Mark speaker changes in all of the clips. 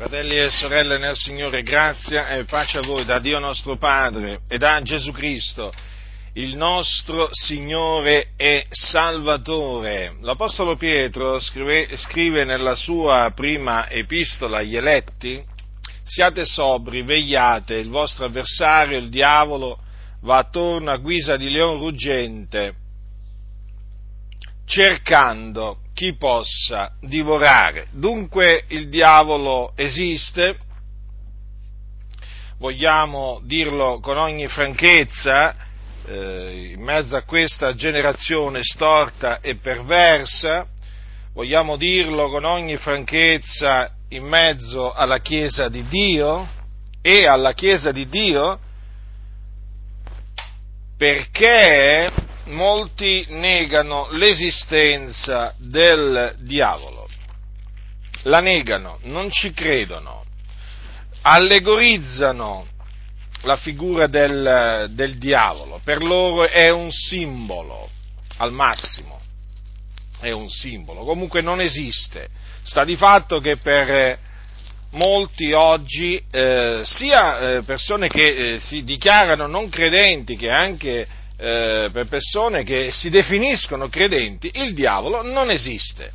Speaker 1: Fratelli e sorelle nel Signore, grazia e pace a voi da Dio nostro Padre e da Gesù Cristo, il nostro Signore e Salvatore. L'Apostolo Pietro scrive, scrive nella sua prima epistola agli eletti, siate sobri, vegliate, il vostro avversario, il diavolo, va attorno a guisa di leon ruggente, cercando chi possa divorare. Dunque il diavolo esiste, vogliamo dirlo con ogni franchezza, eh, in mezzo a questa generazione storta e perversa, vogliamo dirlo con ogni franchezza in mezzo alla Chiesa di Dio e alla Chiesa di Dio perché molti negano l'esistenza del diavolo, la negano, non ci credono, allegorizzano la figura del, del diavolo, per loro è un simbolo, al massimo, è un simbolo, comunque non esiste, sta di fatto che per molti oggi, eh, sia eh, persone che eh, si dichiarano non credenti che anche eh, per persone che si definiscono credenti, il diavolo non esiste.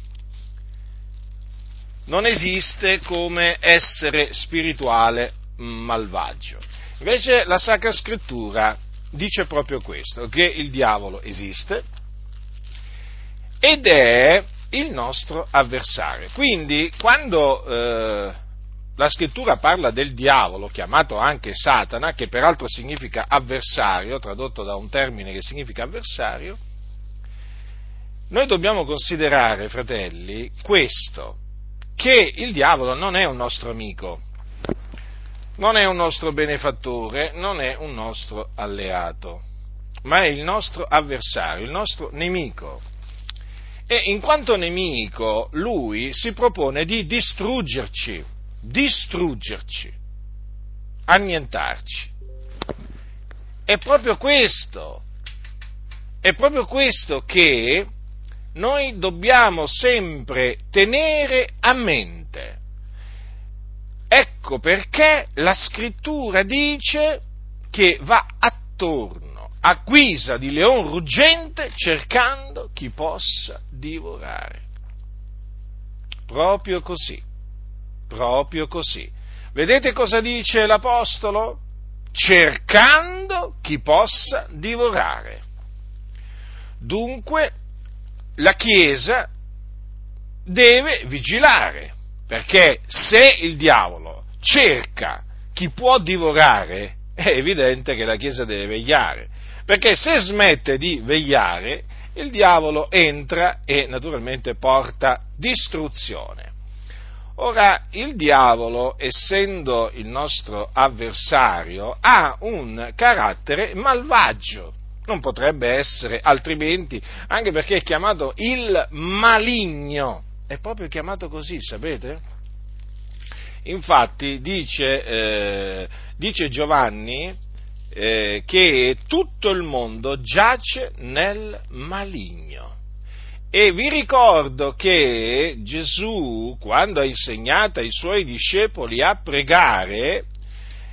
Speaker 1: Non esiste come essere spirituale malvagio. Invece la Sacra Scrittura dice proprio questo, che il diavolo esiste ed è il nostro avversario. Quindi quando eh, la scrittura parla del diavolo, chiamato anche Satana, che peraltro significa avversario, tradotto da un termine che significa avversario, noi dobbiamo considerare, fratelli, questo, che il diavolo non è un nostro amico, non è un nostro benefattore, non è un nostro alleato, ma è il nostro avversario, il nostro nemico. E in quanto nemico, lui si propone di distruggerci distruggerci, annientarci. È proprio questo, è proprio questo che noi dobbiamo sempre tenere a mente. Ecco perché la scrittura dice che va attorno a guisa di leon ruggente cercando chi possa divorare. Proprio così. Proprio così. Vedete cosa dice l'Apostolo? Cercando chi possa divorare. Dunque, la Chiesa deve vigilare, perché se il diavolo cerca chi può divorare, è evidente che la Chiesa deve vegliare, perché se smette di vegliare, il diavolo entra e naturalmente porta distruzione. Ora, il diavolo, essendo il nostro avversario, ha un carattere malvagio, non potrebbe essere altrimenti, anche perché è chiamato il maligno, è proprio chiamato così, sapete? Infatti dice, eh, dice Giovanni eh, che tutto il mondo giace nel maligno. E vi ricordo che Gesù, quando ha insegnato ai suoi discepoli a pregare,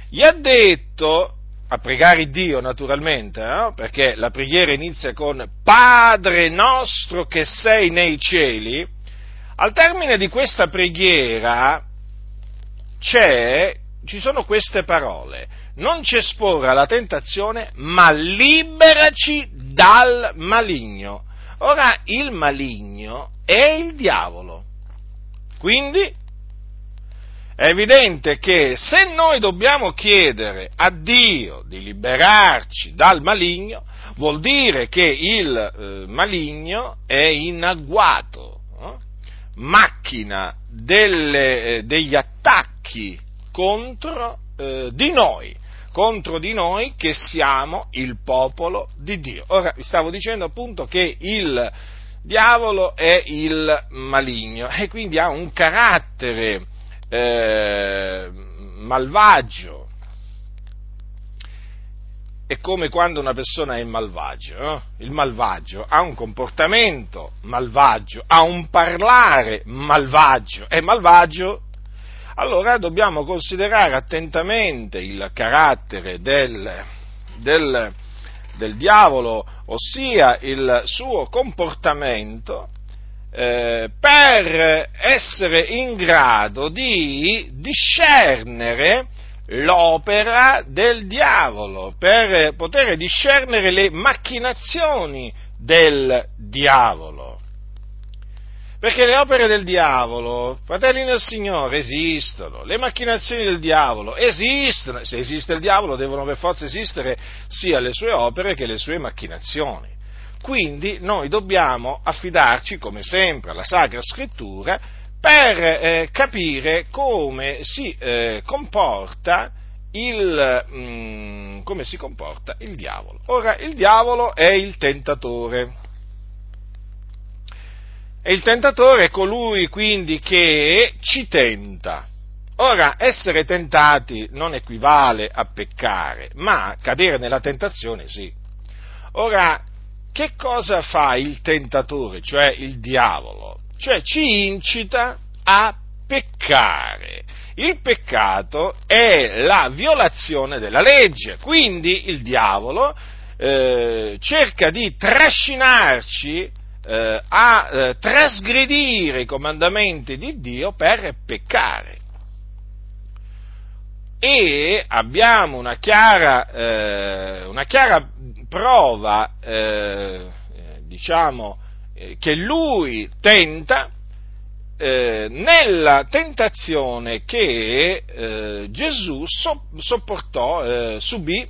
Speaker 1: gli ha detto, a pregare Dio naturalmente, no? perché la preghiera inizia con Padre nostro che sei nei cieli, al termine di questa preghiera ci sono queste parole, non ci esporre alla tentazione, ma liberaci dal maligno. Ora il maligno è il diavolo. Quindi è evidente che se noi dobbiamo chiedere a Dio di liberarci dal maligno, vuol dire che il eh, maligno è in agguato, eh? macchina delle, eh, degli attacchi contro eh, di noi contro di noi che siamo il popolo di Dio. Ora vi stavo dicendo appunto che il diavolo è il maligno e quindi ha un carattere eh, malvagio. È come quando una persona è malvagio, no? il malvagio ha un comportamento malvagio, ha un parlare malvagio, è malvagio allora dobbiamo considerare attentamente il carattere del, del, del diavolo, ossia il suo comportamento, eh, per essere in grado di discernere l'opera del diavolo, per poter discernere le macchinazioni del diavolo. Perché le opere del diavolo, fratelli del Signore, esistono, le macchinazioni del diavolo esistono, se esiste il diavolo devono per forza esistere sia le sue opere che le sue macchinazioni. Quindi noi dobbiamo affidarci, come sempre, alla Sacra Scrittura per eh, capire come si, eh, comporta il, mh, mm, come si comporta il diavolo. Ora, il diavolo è il tentatore. E il tentatore è colui quindi che ci tenta. Ora, essere tentati non equivale a peccare, ma cadere nella tentazione sì. Ora, che cosa fa il tentatore, cioè il diavolo? Cioè ci incita a peccare. Il peccato è la violazione della legge, quindi il diavolo eh, cerca di trascinarci eh, a eh, trasgredire i comandamenti di Dio per peccare. E abbiamo una chiara, eh, una chiara prova, eh, diciamo, eh, che lui tenta eh, nella tentazione che Gesù so, sopportò, subì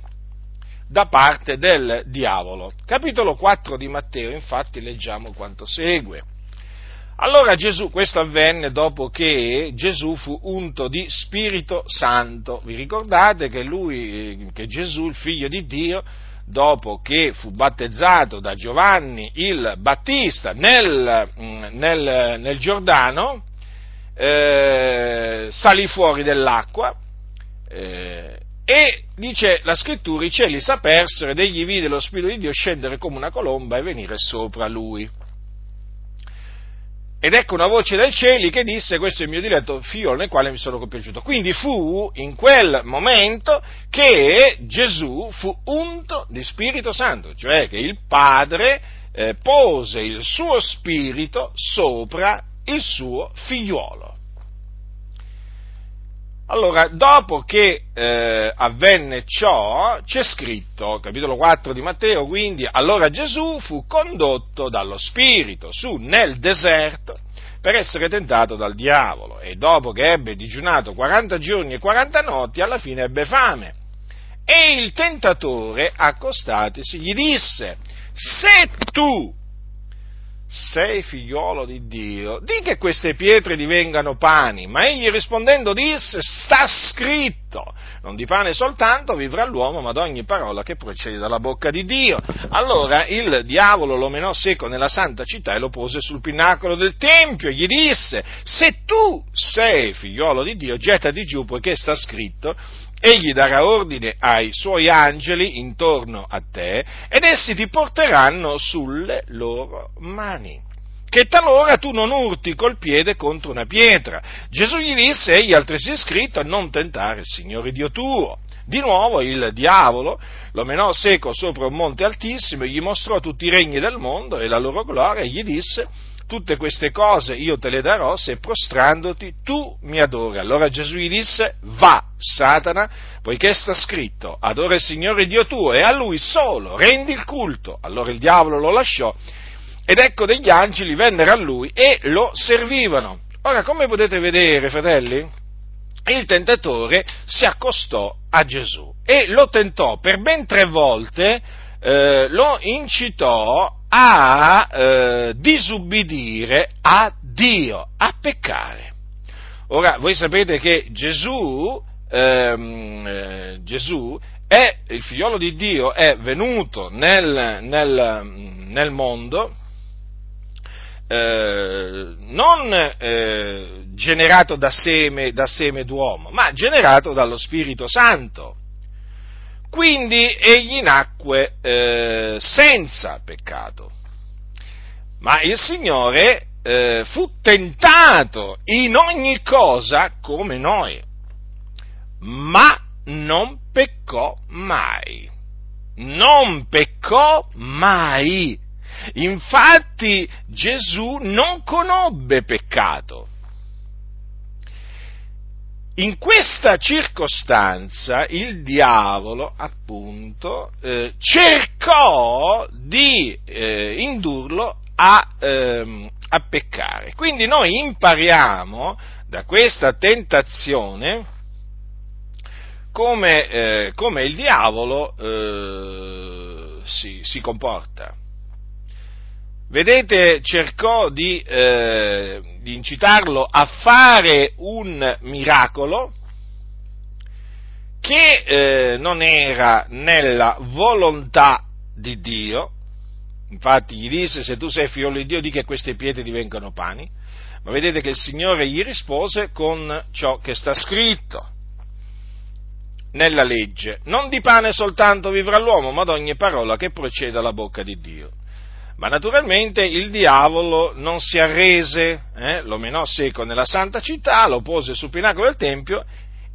Speaker 1: da parte del diavolo. Capitolo 4 di Matteo, infatti, leggiamo quanto segue. Allora Gesù, questo avvenne dopo che Gesù fu unto di Spirito Santo. Vi ricordate che lui, che Gesù, il figlio di Dio, dopo che fu battezzato da Giovanni il Battista nel, nel, nel Giordano, eh, salì fuori dell'acqua eh, e dice la scrittura, i cieli s'apersero ed egli vide lo Spirito di Dio scendere come una colomba e venire sopra lui. Ed ecco una voce dai cieli che disse, questo è il mio diletto figlio nel quale mi sono compiaciuto. Quindi fu in quel momento che Gesù fu unto di Spirito Santo, cioè che il Padre eh, pose il suo Spirito sopra il suo figliuolo. Allora, dopo che eh, avvenne ciò, c'è scritto, capitolo 4 di Matteo, quindi, allora Gesù fu condotto dallo Spirito su nel deserto per essere tentato dal diavolo e dopo che ebbe digiunato 40 giorni e 40 notti, alla fine ebbe fame. E il tentatore, accostatisi, gli disse, se tu sei figliolo di Dio, di che queste pietre divengano pani. Ma egli rispondendo disse, sta scritto, non di pane soltanto vivrà l'uomo, ma d'ogni parola che procede dalla bocca di Dio. Allora il diavolo lo menò seco nella santa città e lo pose sul pinnacolo del Tempio e gli disse, se tu sei figliolo di Dio, gettati giù poiché sta scritto, egli darà ordine ai suoi angeli intorno a te ed essi ti porteranno sulle loro mani. Che talora tu non urti col piede contro una pietra. Gesù gli disse, egli altresì è scritto non tentare il Signore Dio tuo. Di nuovo il diavolo lo menò seco sopra un monte altissimo e gli mostrò tutti i regni del mondo e la loro gloria e gli disse, tutte queste cose io te le darò se prostrandoti tu mi adori. Allora Gesù gli disse, va, Satana, poiché sta scritto, adora il Signore Dio tuo e a Lui solo rendi il culto. Allora il diavolo lo lasciò ed ecco degli angeli vennero a Lui e lo servivano. Ora, come potete vedere, fratelli, il tentatore si accostò a Gesù e lo tentò per ben tre volte, eh, lo incitò a eh, disubbidire a Dio, a peccare. Ora, voi sapete che Gesù, ehm, eh, Gesù è il figliolo di Dio, è venuto nel, nel, nel mondo eh, non eh, generato da seme, da seme d'uomo, ma generato dallo Spirito Santo. Quindi egli nacque eh, senza peccato. Ma il Signore eh, fu tentato in ogni cosa come noi, ma non peccò mai. Non peccò mai. Infatti Gesù non conobbe peccato. In questa circostanza il diavolo, appunto, eh, cercò di eh, indurlo a, ehm, a, peccare. Quindi noi impariamo da questa tentazione come, eh, come il diavolo eh, si, si comporta. Vedete, cercò di, eh, di, incitarlo a fare un miracolo che eh, non era nella volontà di Dio, infatti gli disse se tu sei figlio di Dio di che queste pietre divengano pani, ma vedete che il Signore gli rispose con ciò che sta scritto nella legge, non di pane soltanto vivrà l'uomo, ma d'ogni parola che procede dalla bocca di Dio. Ma naturalmente il diavolo non si arrese, eh? lo menò seco nella santa città, lo pose sul pinacolo del Tempio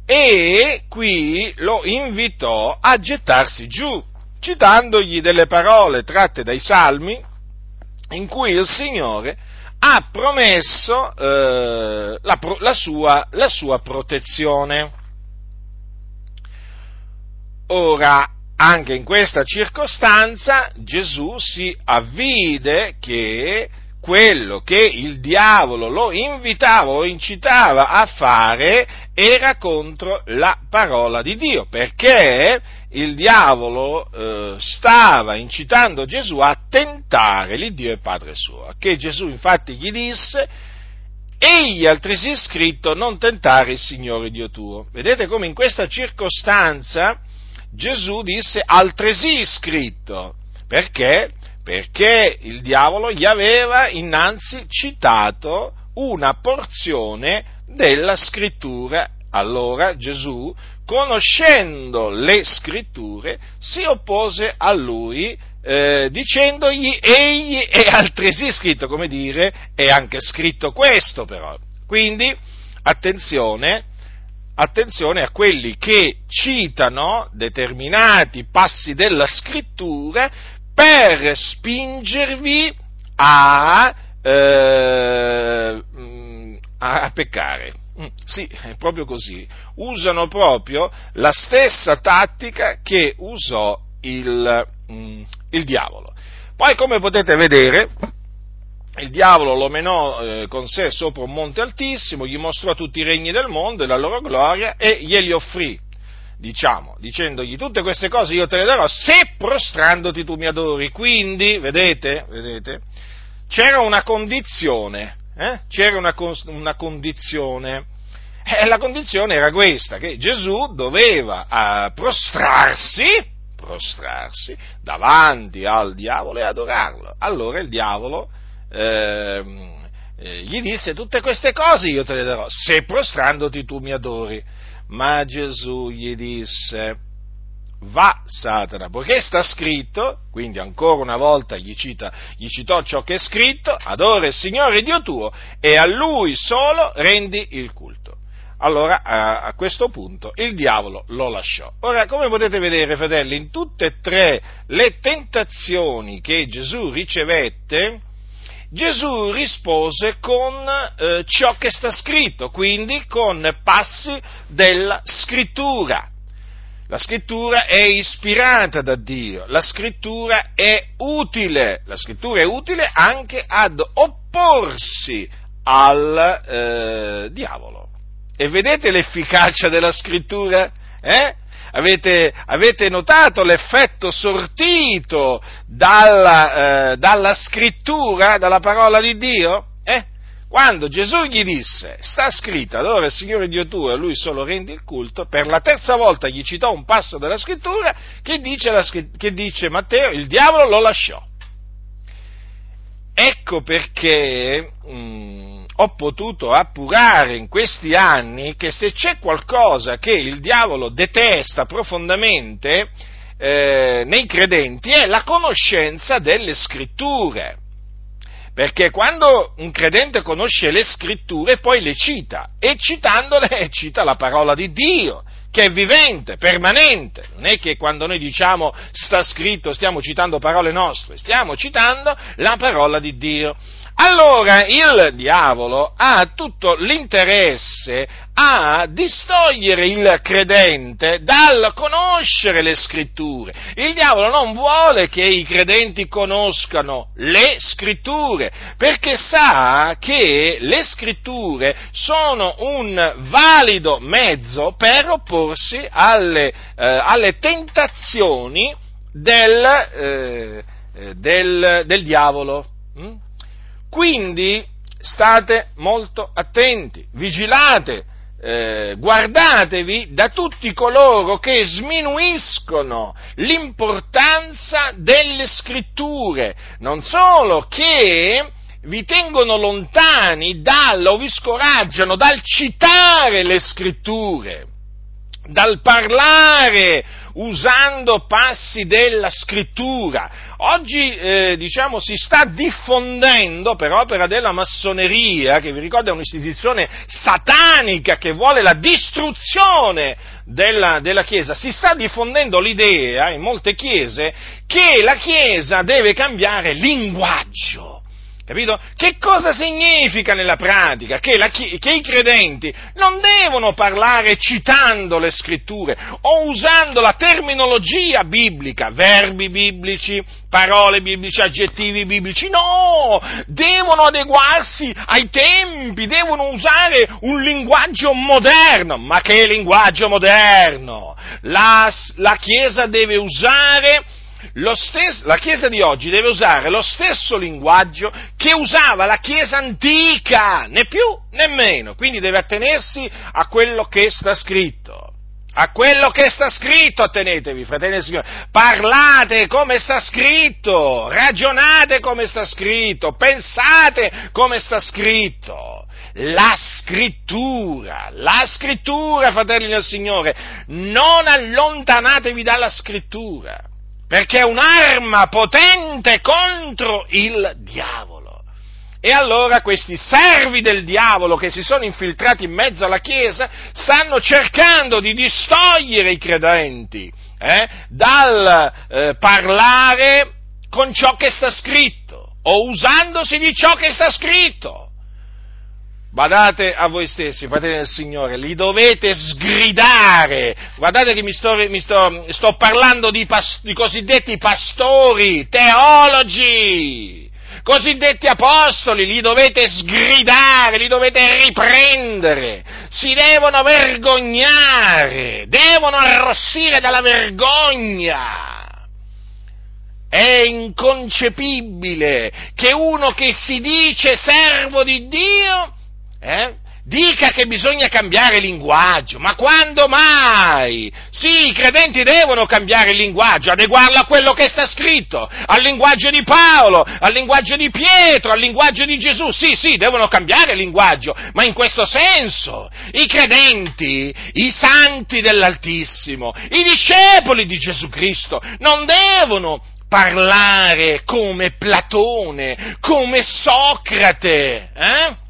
Speaker 1: e qui lo invitò a gettarsi giù, citandogli delle parole tratte dai salmi in cui il Signore ha promesso eh, la, la, sua, la sua protezione. Ora, anche in questa circostanza Gesù si avvide che quello che il diavolo lo invitava o incitava a fare era contro la parola di Dio, perché il diavolo eh, stava incitando Gesù a tentare l'Iddio e Padre suo, che Gesù infatti gli disse, egli altresì scritto non tentare il Signore Dio tuo. Vedete come in questa circostanza Gesù disse altresì scritto. Perché? Perché il diavolo gli aveva innanzi citato una porzione della scrittura. Allora Gesù, conoscendo le scritture, si oppose a lui eh, dicendogli egli è altresì scritto, come dire, è anche scritto questo però. Quindi, attenzione, attenzione a quelli che citano determinati passi della scrittura per spingervi a, eh, a peccare. Mm, sì, è proprio così. Usano proprio la stessa tattica che usò il, mm, il diavolo. Poi, come potete vedere, il diavolo lo menò eh, con sé sopra un monte altissimo, gli mostrò tutti i regni del mondo e la loro gloria e glieli offrì, diciamo, dicendogli tutte queste cose io te le darò se prostrandoti tu mi adori. Quindi, vedete, vedete, c'era una condizione, eh? c'era una, una condizione, e la condizione era questa, che Gesù doveva eh, prostrarsi, prostrarsi davanti al diavolo e adorarlo. Allora il diavolo eh, gli disse tutte queste cose io te le darò, se prostrandoti tu mi adori. Ma Gesù gli disse, va Satana, poiché sta scritto, quindi ancora una volta gli, cita, gli citò ciò che è scritto, adora il Signore Dio tuo e a Lui solo rendi il culto. Allora a, questo punto il diavolo lo lasciò. Ora, come potete vedere, fratelli, in tutte e tre le tentazioni che Gesù ricevette, Gesù rispose con eh, ciò che sta scritto, quindi con passi della scrittura. La scrittura è ispirata da Dio, la scrittura è utile, la scrittura è utile anche ad opporsi al eh, diavolo. E vedete l'efficacia della scrittura? Eh? Avete, avete notato l'effetto sortito dalla, eh, dalla, scrittura, dalla parola di Dio? Eh? Quando Gesù gli disse, sta scritto, allora il Signore Dio tuo, a lui solo rendi il culto, per la terza volta gli citò un passo della scrittura che dice, la, che dice Matteo, il diavolo lo lasciò. Ecco perché mh, mm, ho potuto appurare in questi anni che se c'è qualcosa che il diavolo detesta profondamente eh, nei credenti è la conoscenza delle scritture. Perché quando un credente conosce le scritture poi le cita e citandole cita la parola di Dio che è vivente, permanente. Non è che quando noi diciamo sta scritto stiamo citando parole nostre, stiamo citando la parola di Dio. Allora il diavolo ha tutto l'interesse a distogliere il credente dal conoscere le scritture. Il diavolo non vuole che i credenti conoscano le scritture, perché sa che le scritture sono un valido mezzo per opporsi alle, eh, alle tentazioni del, eh, del, del diavolo. Hm? Quindi state molto attenti, vigilate, eh, guardatevi da tutti coloro che sminuiscono l'importanza delle scritture, non solo che vi tengono lontani dal, o vi scoraggiano dal citare le scritture, dal parlare usando passi della scrittura. Oggi, eh, diciamo, si sta diffondendo per opera della massoneria, che vi ricordo è un'istituzione satanica che vuole la distruzione della, della Chiesa, si sta diffondendo l'idea in molte chiese che la Chiesa deve cambiare linguaggio Capito? Che cosa significa nella pratica? Che, la, che, i credenti non devono parlare citando le scritture o usando la terminologia biblica, verbi biblici, parole biblici, aggettivi biblici, no! Devono adeguarsi ai tempi, devono usare un linguaggio moderno. Ma che linguaggio moderno? La, la Chiesa deve usare Stesso, la Chiesa di oggi deve usare lo stesso linguaggio che usava la Chiesa antica, né più né meno, quindi deve attenersi a quello che sta scritto. A quello che sta scritto attenetevi, fratelli e signori. Parlate come sta scritto, ragionate come sta scritto, pensate come sta scritto. La scrittura, la scrittura, fratelli del Signore, non allontanatevi dalla scrittura perché è un'arma potente contro il diavolo. E allora questi servi del diavolo che si sono infiltrati in mezzo alla Chiesa stanno cercando di distogliere i credenti eh, dal eh, parlare con ciò che sta scritto o usandosi di ciò che sta scritto. Badate a voi stessi, fratelli del Signore, li dovete sgridare. Guardate che mi sto, mi sto, sto parlando di, pas, di cosiddetti pastori, teologi, cosiddetti apostoli, li dovete sgridare, li dovete riprendere, si devono vergognare, devono arrossire dalla vergogna. È inconcepibile che uno che si dice servo di Dio eh? Dica che bisogna cambiare linguaggio, ma quando mai? Sì, i credenti devono cambiare il linguaggio, adeguarlo a quello che sta scritto, al linguaggio di Paolo, al linguaggio di Pietro, al linguaggio di Gesù. Sì, sì, devono cambiare linguaggio, ma in questo senso i credenti, i santi dell'Altissimo, i discepoli di Gesù Cristo non devono parlare come Platone, come Socrate, eh?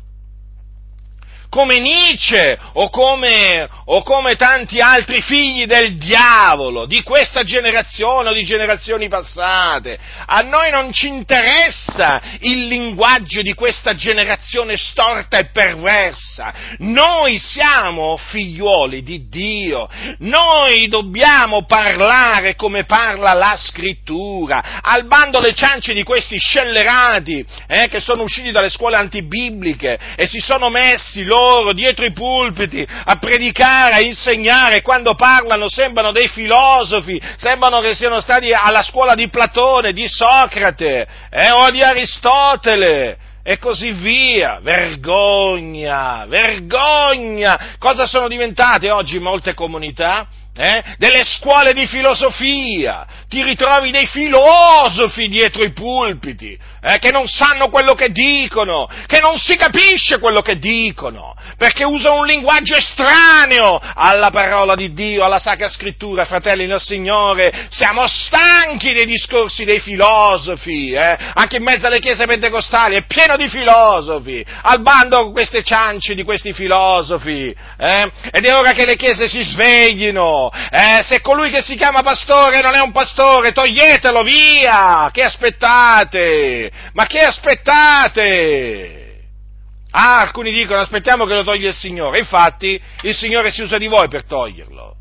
Speaker 1: Come Nietzsche o come, o come, tanti altri figli del diavolo di questa generazione o di generazioni passate. A noi non ci interessa il linguaggio di questa generazione storta e perversa. Noi siamo figliuoli di Dio. Noi dobbiamo parlare come parla la scrittura, al bando le ciance di questi scellerati eh, che sono usciti dalle scuole antibibliche e si sono messi loro loro dietro i pulpiti a predicare, a insegnare, quando parlano sembrano dei filosofi, sembrano che siano stati alla scuola di Platone, di Socrate eh, o di Aristotele e così via. Vergogna, vergogna! Cosa sono diventate oggi molte comunità? eh, delle scuole di filosofia, ti ritrovi dei filosofi dietro i pulpiti, eh, che non sanno quello che dicono, che non si capisce quello che dicono, perché usano un linguaggio estraneo alla parola di Dio, alla Sacra Scrittura, fratelli del Signore, siamo stanchi dei discorsi dei filosofi, eh, anche in mezzo alle chiese pentecostali è pieno di filosofi, al bando con queste ciance di questi filosofi, eh, ed è ora che le chiese si sveglino, eh, se colui che si chiama pastore non è un pastore, toglietelo via! Che aspettate? Ma che aspettate? Ah, alcuni dicono aspettiamo che lo toglie il Signore, infatti il Signore si usa di voi per toglierlo.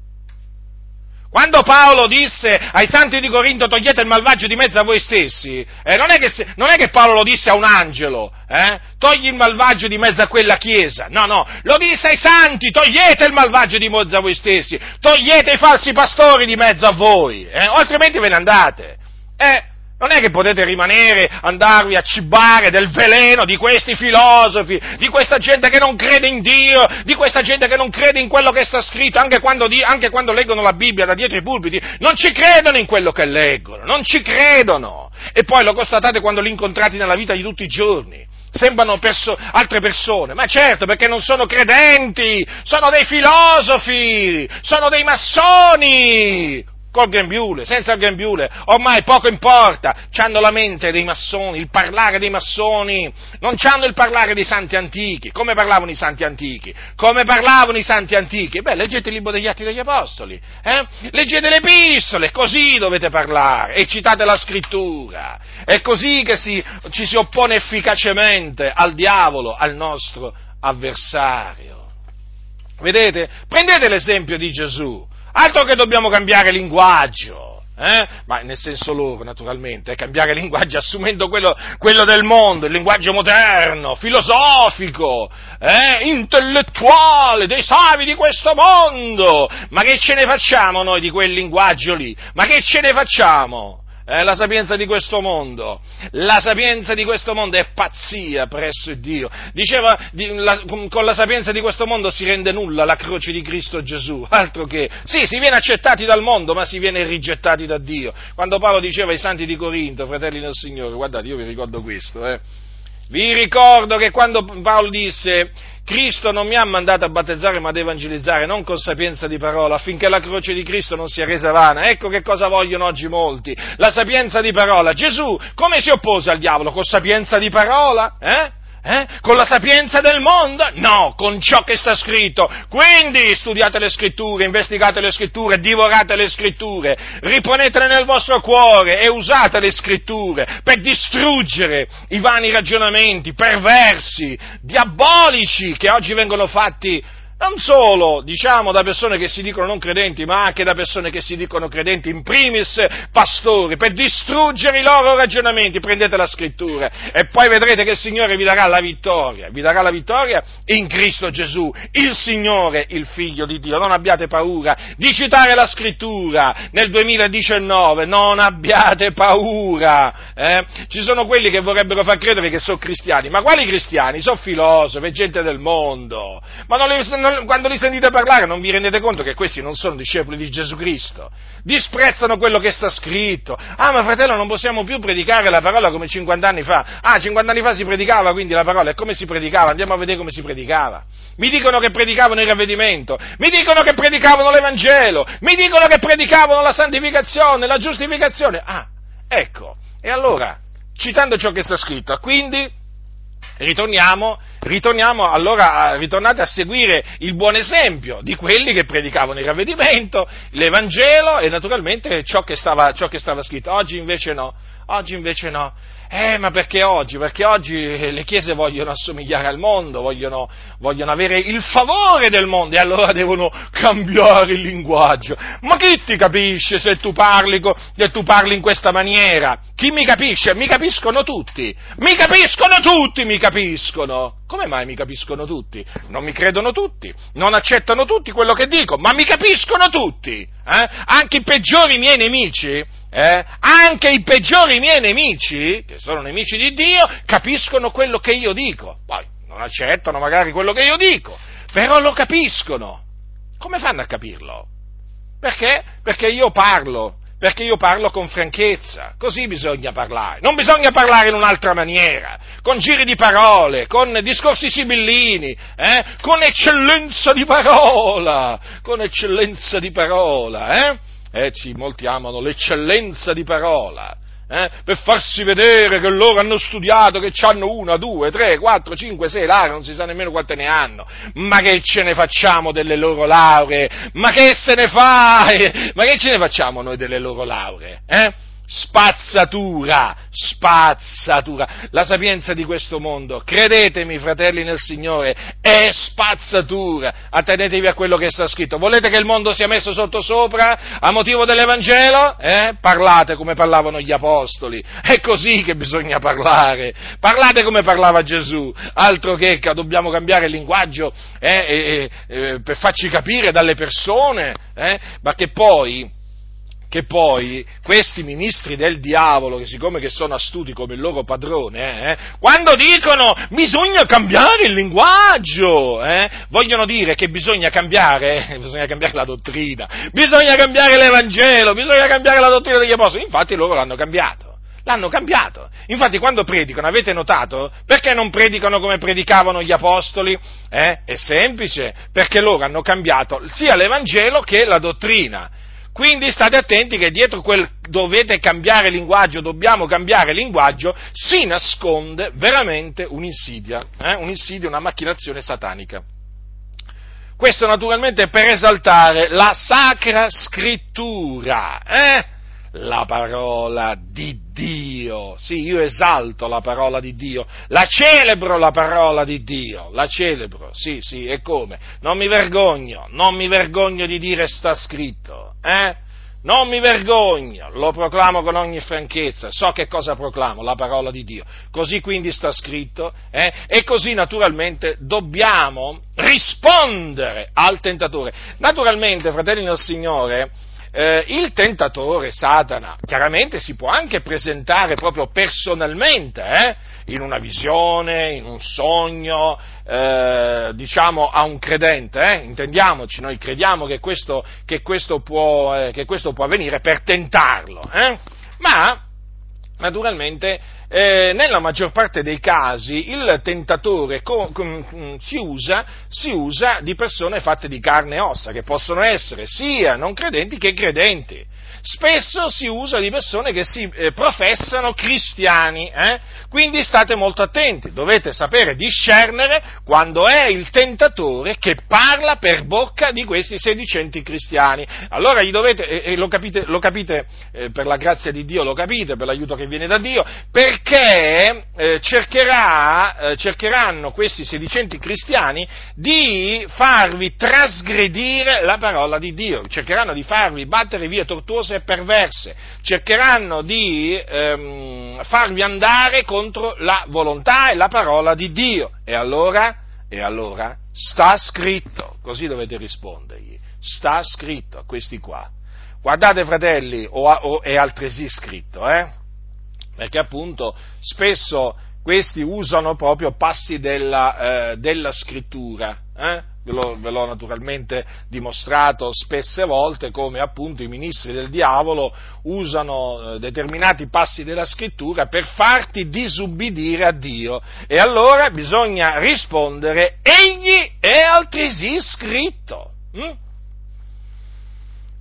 Speaker 1: Quando Paolo disse ai santi di Corinto togliete il malvagio di mezzo a voi stessi, eh, non, è che, non, è che, Paolo lo disse a un angelo, eh, togli il malvagio di mezzo a quella chiesa, no, no, lo disse ai santi, togliete il malvagio di mezzo a voi stessi, togliete i falsi pastori di mezzo a voi, eh, altrimenti ve ne andate. Eh, non è che potete rimanere, andarvi a cibare del veleno di questi filosofi, di questa gente che non crede in Dio, di questa gente che non crede in quello che sta scritto, anche quando, anche quando leggono la Bibbia da dietro i pulpiti, non ci credono in quello che leggono, non ci credono. E poi lo constatate quando li incontrate nella vita di tutti i giorni. Sembrano perso- altre persone, ma certo perché non sono credenti, sono dei filosofi, sono dei massoni, col grembiule, senza il grembiule, ormai poco importa, hanno la mente dei massoni, il parlare dei massoni, non hanno il parlare dei santi antichi, come parlavano i santi antichi, come parlavano i santi antichi, beh, leggete il libro degli Atti degli Apostoli, eh? leggete le epistole, così dovete parlare, e citate la scrittura, è così che si, ci si oppone efficacemente al diavolo, al nostro avversario. Vedete? Prendete l'esempio di Gesù. Altro che dobbiamo cambiare linguaggio, eh? ma nel senso loro naturalmente, eh? cambiare linguaggio assumendo quello, quello, del mondo, il linguaggio moderno, filosofico, eh? intellettuale, dei savi di questo mondo. Ma che ce ne facciamo noi di quel linguaggio lì? Ma che ce ne facciamo? Eh, la sapienza di questo mondo. La sapienza di questo mondo è pazzia presso Dio. Diceva, di, la, con la sapienza di questo mondo si rende nulla la croce di Cristo Gesù, altro che, sì, si viene accettati dal mondo, ma si viene rigettati da Dio. Quando Paolo diceva ai santi di Corinto, fratelli del Signore, guardate, io vi ricordo questo, eh, vi ricordo che quando Paolo disse Cristo non mi ha mandato a battezzare ma ad evangelizzare, non con sapienza di parola, affinché la croce di Cristo non sia resa vana. Ecco che cosa vogliono oggi molti, la sapienza di parola. Gesù come si oppose al diavolo? Con sapienza di parola? Eh? Eh? Con la sapienza del mondo? No, con ciò che sta scritto. Quindi studiate le scritture, investigate le scritture, divorate le scritture, riponetele nel vostro cuore e usate le scritture per distruggere i vani ragionamenti perversi, diabolici che oggi vengono fatti non solo, diciamo, da persone che si dicono non credenti, ma anche da persone che si dicono credenti, in primis pastori, per distruggere i loro ragionamenti, prendete la scrittura e poi vedrete che il Signore vi darà la vittoria, vi darà la vittoria in Cristo Gesù, il Signore, il Figlio di Dio. Non abbiate paura di citare la scrittura nel 2019, non abbiate paura. Eh? Ci sono quelli che vorrebbero far credere che sono cristiani, ma quali cristiani? Sono filosofi, gente del mondo, ma non, li, non quando li sentite parlare non vi rendete conto che questi non sono discepoli di Gesù Cristo. Disprezzano quello che sta scritto. Ah, ma fratello, non possiamo più predicare la parola come 50 anni fa. Ah, 50 anni fa si predicava quindi la parola. E come si predicava? Andiamo a vedere come si predicava. Mi dicono che predicavano il ravvedimento, mi dicono che predicavano l'Evangelo, mi dicono che predicavano la santificazione, la giustificazione. Ah, ecco. E allora, citando ciò che sta scritto, quindi ritorniamo, ritorniamo allora, ritornate a seguire il buon esempio di quelli che predicavano il ravvedimento, l'Evangelo e naturalmente ciò che stava, ciò che stava scritto. Oggi invece no, oggi invece no. Eh, ma perché oggi? Perché oggi le chiese vogliono assomigliare al mondo, vogliono, vogliono, avere il favore del mondo e allora devono cambiare il linguaggio. Ma chi ti capisce se tu parli, se tu parli in questa maniera? Chi mi capisce? Mi capiscono tutti. Mi capiscono tutti, mi capiscono. Come mai mi capiscono tutti? Non mi credono tutti, non accettano tutti quello che dico, ma mi capiscono tutti. Eh? Anche i peggiori miei nemici eh, anche i peggiori miei nemici, che sono nemici di Dio, capiscono quello che io dico. Poi non accettano magari quello che io dico, però lo capiscono. Come fanno a capirlo? Perché? Perché io parlo, perché io parlo con franchezza, così bisogna parlare, non bisogna parlare in un'altra maniera, con giri di parole, con discorsi sibillini, eh? con eccellenza di parola, con eccellenza di parola, eh? Eh, ci, molti amano l'eccellenza di parola, eh, per farsi vedere che loro hanno studiato, che hanno una, due, tre, quattro, cinque, sei lauree, non si sa nemmeno quante ne hanno. Ma che ce ne facciamo delle loro lauree? Ma che se ne fa? Ma che ce ne facciamo noi delle loro lauree? Eh? Spazzatura, spazzatura. La sapienza di questo mondo, credetemi fratelli nel Signore, è spazzatura. Attenetevi a quello che sta scritto. Volete che il mondo sia messo sotto sopra a motivo dell'Evangelo? Eh? Parlate come parlavano gli Apostoli. È così che bisogna parlare. Parlate come parlava Gesù. Altro che dobbiamo cambiare il linguaggio eh, eh, per farci capire dalle persone, eh? ma che poi che poi questi ministri del diavolo, che siccome che sono astuti come il loro padrone, eh, quando dicono bisogna cambiare il linguaggio, eh, vogliono dire che bisogna cambiare, eh, bisogna cambiare la dottrina, bisogna cambiare l'Evangelo, bisogna cambiare la dottrina degli apostoli, infatti loro l'hanno cambiato. L'hanno cambiato. Infatti, quando predicano, avete notato? Perché non predicano come predicavano gli apostoli? Eh? È semplice, perché loro hanno cambiato sia l'Evangelo che la dottrina. Quindi state attenti che dietro quel dovete cambiare linguaggio, dobbiamo cambiare linguaggio, si nasconde veramente un'insidia, eh? un'insidia, una macchinazione satanica. Questo naturalmente per esaltare la sacra scrittura, eh? la parola di Dio. Sì, io esalto la parola di Dio, la celebro la parola di Dio, la celebro, sì, sì, e come? Non mi vergogno, non mi vergogno di dire sta scritto, eh? Non mi vergogno, lo proclamo con ogni franchezza, so che cosa proclamo, la parola di Dio. Così quindi sta scritto, eh? e così naturalmente dobbiamo rispondere al tentatore. Naturalmente, fratelli del Signore, eh, il tentatore, Satana, chiaramente si può anche presentare proprio personalmente, eh, in una visione, in un sogno, eh, diciamo a un credente, eh, intendiamoci, noi crediamo che questo, che questo, può, eh, che questo può, avvenire per tentarlo, eh. ma naturalmente eh, nella maggior parte dei casi il tentatore co- com- si, usa, si, usa, di persone fatte di carne e ossa, che possono essere sia non credenti che credenti spesso si usa di persone che si eh, professano cristiani, eh? Quindi state molto attenti, dovete sapere discernere quando è il tentatore che parla per bocca di questi sedicenti cristiani. Allora gli dovete, e, lo capite, lo capite eh, per la grazia di Dio, lo capite, per l'aiuto che viene da Dio, perché eh, cercherà, eh, cercheranno questi sedicenti cristiani di farvi trasgredire la parola di Dio, cercheranno di farvi battere via tortuose e perverse, cercheranno di ehm, farvi andare contro la volontà e la parola di Dio. E allora, e allora sta scritto, così dovete rispondergli, sta scritto a questi qua. Guardate fratelli, o, o è altresì scritto, eh? perché appunto spesso questi usano proprio passi della, eh, della scrittura, eh? ve, l'ho, ve l'ho naturalmente dimostrato spesse volte come appunto i ministri del diavolo usano eh, determinati passi della scrittura per farti disubbidire a Dio e allora bisogna rispondere egli è altresì scritto. Hm?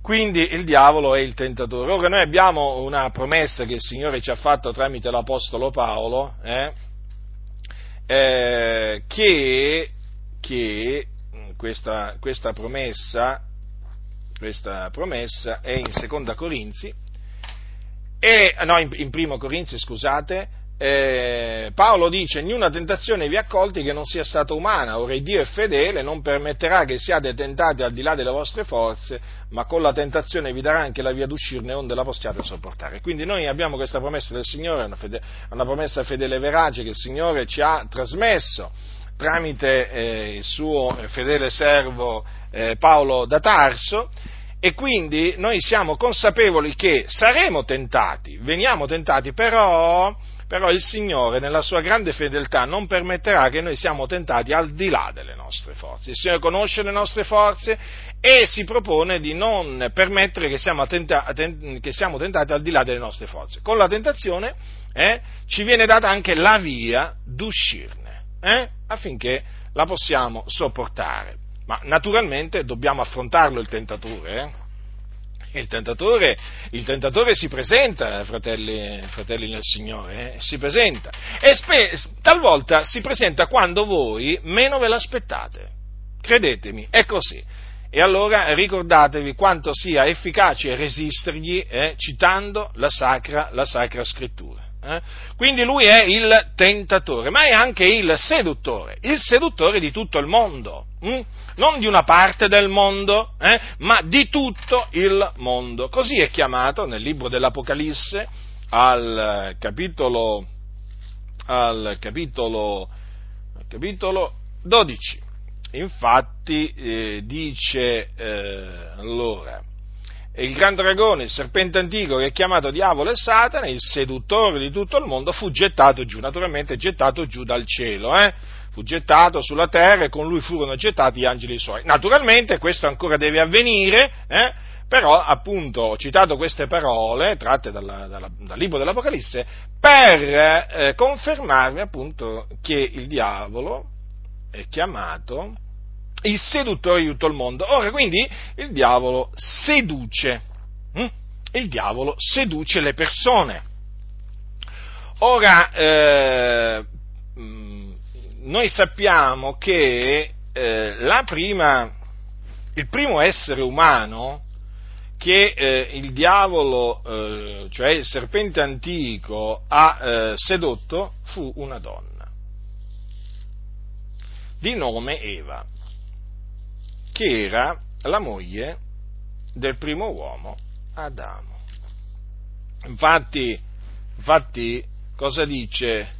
Speaker 1: Quindi il diavolo è il tentatore. Ora noi abbiamo una promessa che il Signore ci ha fatto tramite l'Apostolo Paolo, eh, eh, che, che questa, questa, promessa, questa, promessa, è in seconda Corinzi, e, no, in, in primo Corinzi, scusate, eh, Paolo dice, niuna tentazione vi ha colti che non sia stata umana, ora Dio è fedele, non permetterà che siate tentati al di là delle vostre forze, ma con la tentazione vi darà anche la via d'uscirne onde la possiate sopportare. Quindi noi abbiamo questa promessa del Signore, una, fede, una promessa fedele e verace che il Signore ci ha trasmesso tramite eh, il suo fedele servo eh, Paolo da Tarso, e quindi noi siamo consapevoli che saremo tentati, veniamo tentati, però però il Signore nella sua grande fedeltà non permetterà che noi siamo tentati al di là delle nostre forze. Il Signore conosce le nostre forze e si propone di non permettere che siamo, tenta- che siamo tentati al di là delle nostre forze. Con la tentazione eh, ci viene data anche la via d'uscirne, eh, affinché la possiamo sopportare. Ma naturalmente dobbiamo affrontarlo il tentatore. Eh? Il tentatore, il tentatore, si presenta, fratelli, fratelli nel Signore, eh? si presenta. E spe- talvolta si presenta quando voi meno ve l'aspettate. Credetemi, è così. E allora ricordatevi quanto sia efficace resistergli eh, citando la sacra, la sacra scrittura. Eh? Quindi lui è il tentatore, ma è anche il seduttore, il seduttore di tutto il mondo, hm? non di una parte del mondo, eh? ma di tutto il mondo. Così è chiamato nel libro dell'Apocalisse al capitolo, al capitolo, al capitolo 12. Infatti eh, dice eh, allora, il gran dragone, il serpente antico che è chiamato diavolo e Satana, il seduttore di tutto il mondo, fu gettato giù, naturalmente gettato giù dal cielo, eh? fu gettato sulla terra e con lui furono gettati gli angeli suoi. Naturalmente questo ancora deve avvenire, eh? però appunto ho citato queste parole tratte dalla, dalla, dal libro dell'Apocalisse per eh, confermarvi appunto che il diavolo è chiamato il seduttore di tutto il mondo. Ora, quindi, il diavolo seduce, hm? il diavolo seduce le persone. Ora, eh, mm, noi sappiamo che eh, prima, il primo essere umano che eh, il diavolo, eh, cioè il serpente antico, ha eh, sedotto fu una donna di nome Eva che era la moglie del primo uomo, Adamo. Infatti, infatti cosa dice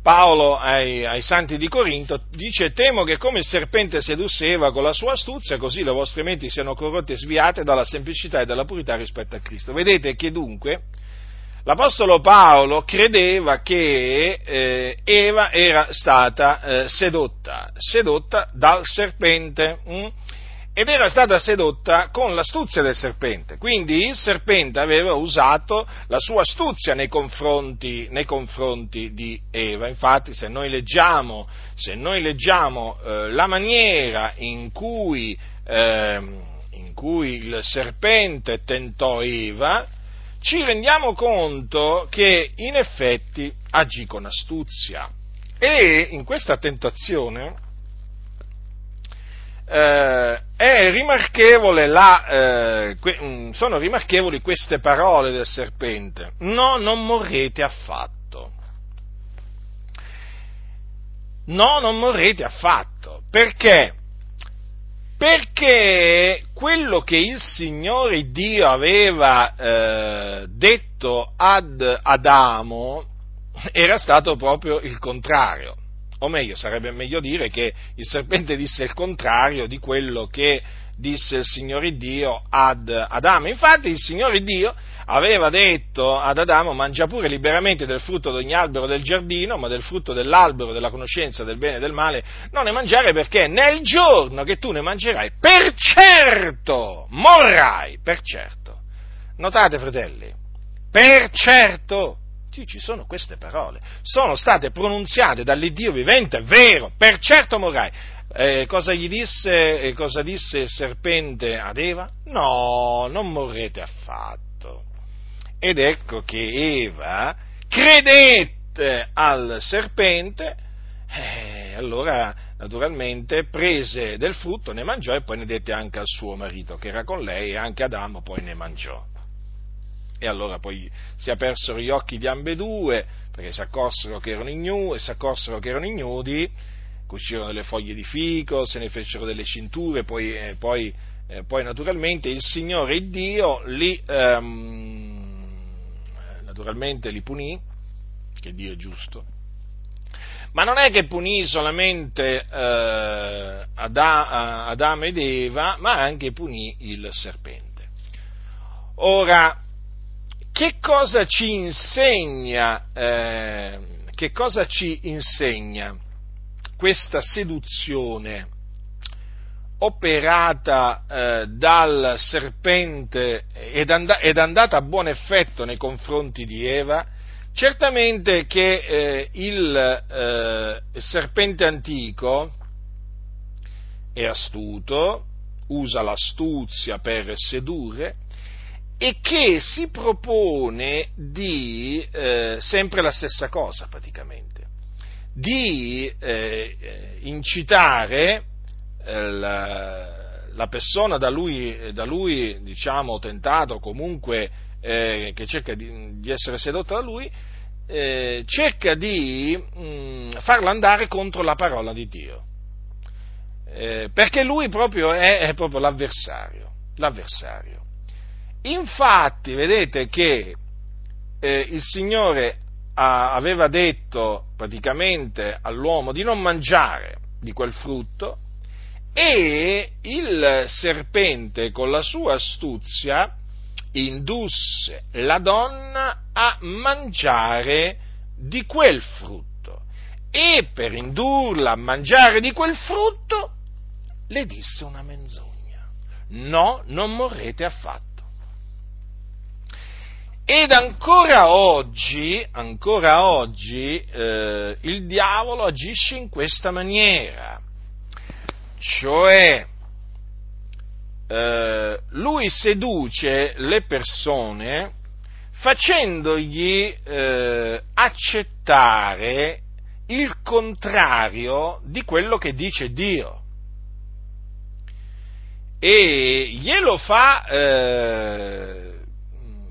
Speaker 1: Paolo ai, ai, santi di Corinto? Dice, temo che come il serpente sedusse Eva con la sua astuzia, così le vostre menti siano corrotte e sviate dalla semplicità e dalla purità rispetto a Cristo. Vedete che dunque l'Apostolo Paolo credeva che eh, Eva era stata eh, sedotta, sedotta dal serpente. Hm? Ed era stata sedotta con l'astuzia del serpente, quindi il serpente aveva usato la sua astuzia nei confronti, nei confronti di Eva. Infatti, se noi leggiamo, se noi leggiamo eh, la maniera in cui, ehm, in cui il serpente tentò Eva, ci rendiamo conto che in effetti agì con astuzia e in questa tentazione eh, rimarchevole la, eh, que, mm, sono rimarchevoli queste parole del serpente. No, non morrete affatto. No, non morrete affatto. Perché? Perché quello che il Signore Dio aveva eh, detto ad Adamo era stato proprio il contrario, o meglio, sarebbe meglio dire che il serpente disse il contrario di quello che disse il Signore Dio ad Adamo. Infatti il Signore Dio aveva detto ad Adamo mangia pure liberamente del frutto di ogni albero del giardino, ma del frutto dell'albero della conoscenza del bene e del male non ne mangiare perché nel giorno che tu ne mangerai, per certo morrai, per certo. Notate fratelli, per certo. Sì, ci sono queste parole, sono state pronunziate dall'Iddio vivente, è vero, per certo morrai. Eh, cosa gli disse, eh, cosa disse il serpente ad Eva? No, non morrete affatto ed ecco che Eva credette al serpente, eh, allora naturalmente prese del frutto, ne mangiò e poi ne dette anche al suo marito che era con lei e anche Adamo poi ne mangiò. E allora poi si apersero gli occhi di ambedue perché si accorsero che erano ignudi, si accorsero che erano ignudi, cucirono delle foglie di fico, se ne fecero delle cinture, poi, eh, poi, eh, poi naturalmente il Signore Dio li, ehm, naturalmente li punì, che Dio è giusto, ma non è che punì solamente eh, Adamo ed Eva, ma anche punì il serpente. Ora, che cosa ci insegna, eh, che cosa ci insegna questa seduzione operata eh, dal serpente ed, and- ed, andata a buon effetto nei confronti di Eva? Certamente che eh, il eh, serpente antico è astuto, usa l'astuzia per sedurre, e che si propone di eh, sempre la stessa cosa praticamente, di eh, incitare eh, la, la, persona da lui, da lui diciamo, tentato, comunque eh, che cerca di, di, essere sedotta da lui, eh, cerca di mh, mm, farla andare contro la parola di Dio. Eh, perché lui proprio è, è proprio l'avversario, l'avversario. Infatti, vedete che eh, il Signore ha, aveva detto praticamente all'uomo di non mangiare di quel frutto e il serpente con la sua astuzia indusse la donna a mangiare di quel frutto e per indurla a mangiare di quel frutto le disse una menzogna. No, non morrete affatto. Ed ancora oggi, ancora oggi eh, il diavolo agisce in questa maniera, cioè eh, lui seduce le persone facendogli eh, accettare il contrario di quello che dice Dio. E glielo fa eh,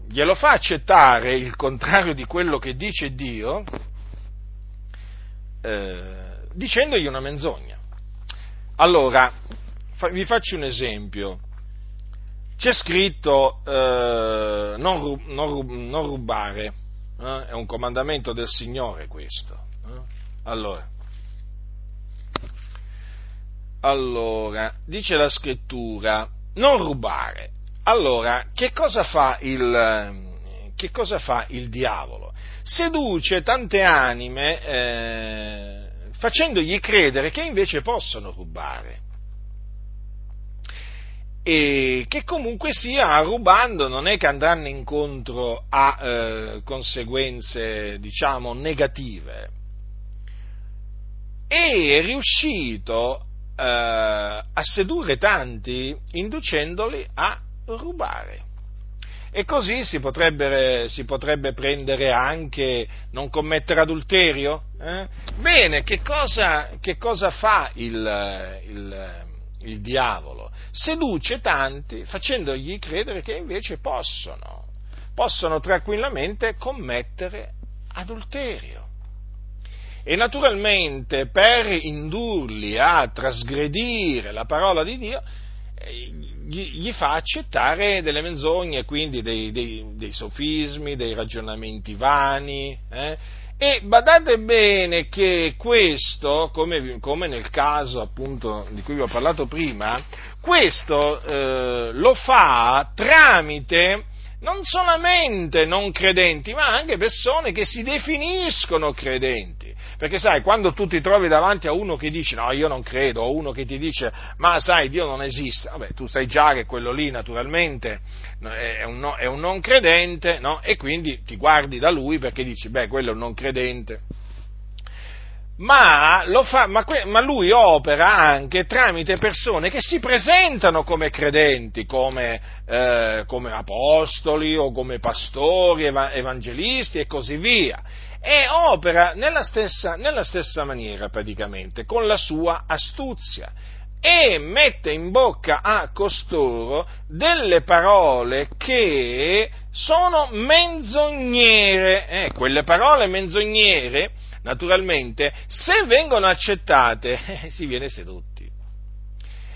Speaker 1: glielo fa accettare il contrario di quello che dice Dio, eh, dicendogli una menzogna. Allora, vi faccio un esempio. C'è scritto eh, non, non, non, rubare, eh? è un comandamento del Signore questo. Eh. Allora, allora, dice la scrittura, non rubare. Allora, che cosa fa il, che cosa fa il diavolo? Seduce tante anime eh, facendogli credere che invece possono rubare e che comunque sia rubando non è che andranno incontro a eh, conseguenze diciamo negative e è riuscito eh, a sedurre tanti inducendoli a rubare. E così si potrebbe, si potrebbe prendere anche non commettere adulterio? Eh? Bene, che cosa, che cosa fa il, il, il diavolo? Seduce tanti facendogli credere che invece possono, possono tranquillamente commettere adulterio. E naturalmente per indurli a trasgredire la parola di Dio, gli, gli, fa accettare delle menzogne, quindi dei, dei, dei sofismi, dei ragionamenti vani. Eh? E badate bene che questo, come, come, nel caso appunto di cui vi ho parlato prima, questo eh, lo fa tramite non solamente non credenti, ma anche persone che si definiscono credenti. Perché sai, quando tu ti trovi davanti a uno che dice no, io non credo, o uno che ti dice ma sai, Dio non esiste, vabbè, tu sai già che quello lì naturalmente è un, no, è un non credente, no? E quindi ti guardi da lui perché dici, beh, quello è un non credente ma, fa, ma, ma, lui opera anche tramite persone che si presentano come credenti, come, eh, come apostoli o come pastori, evangelisti e così via. E opera nella stessa, nella stessa maniera praticamente, con la sua astuzia e mette in bocca a costoro delle parole che sono menzognere. Eh, quelle parole menzognere naturalmente, se vengono accettate, eh, si viene sedotti.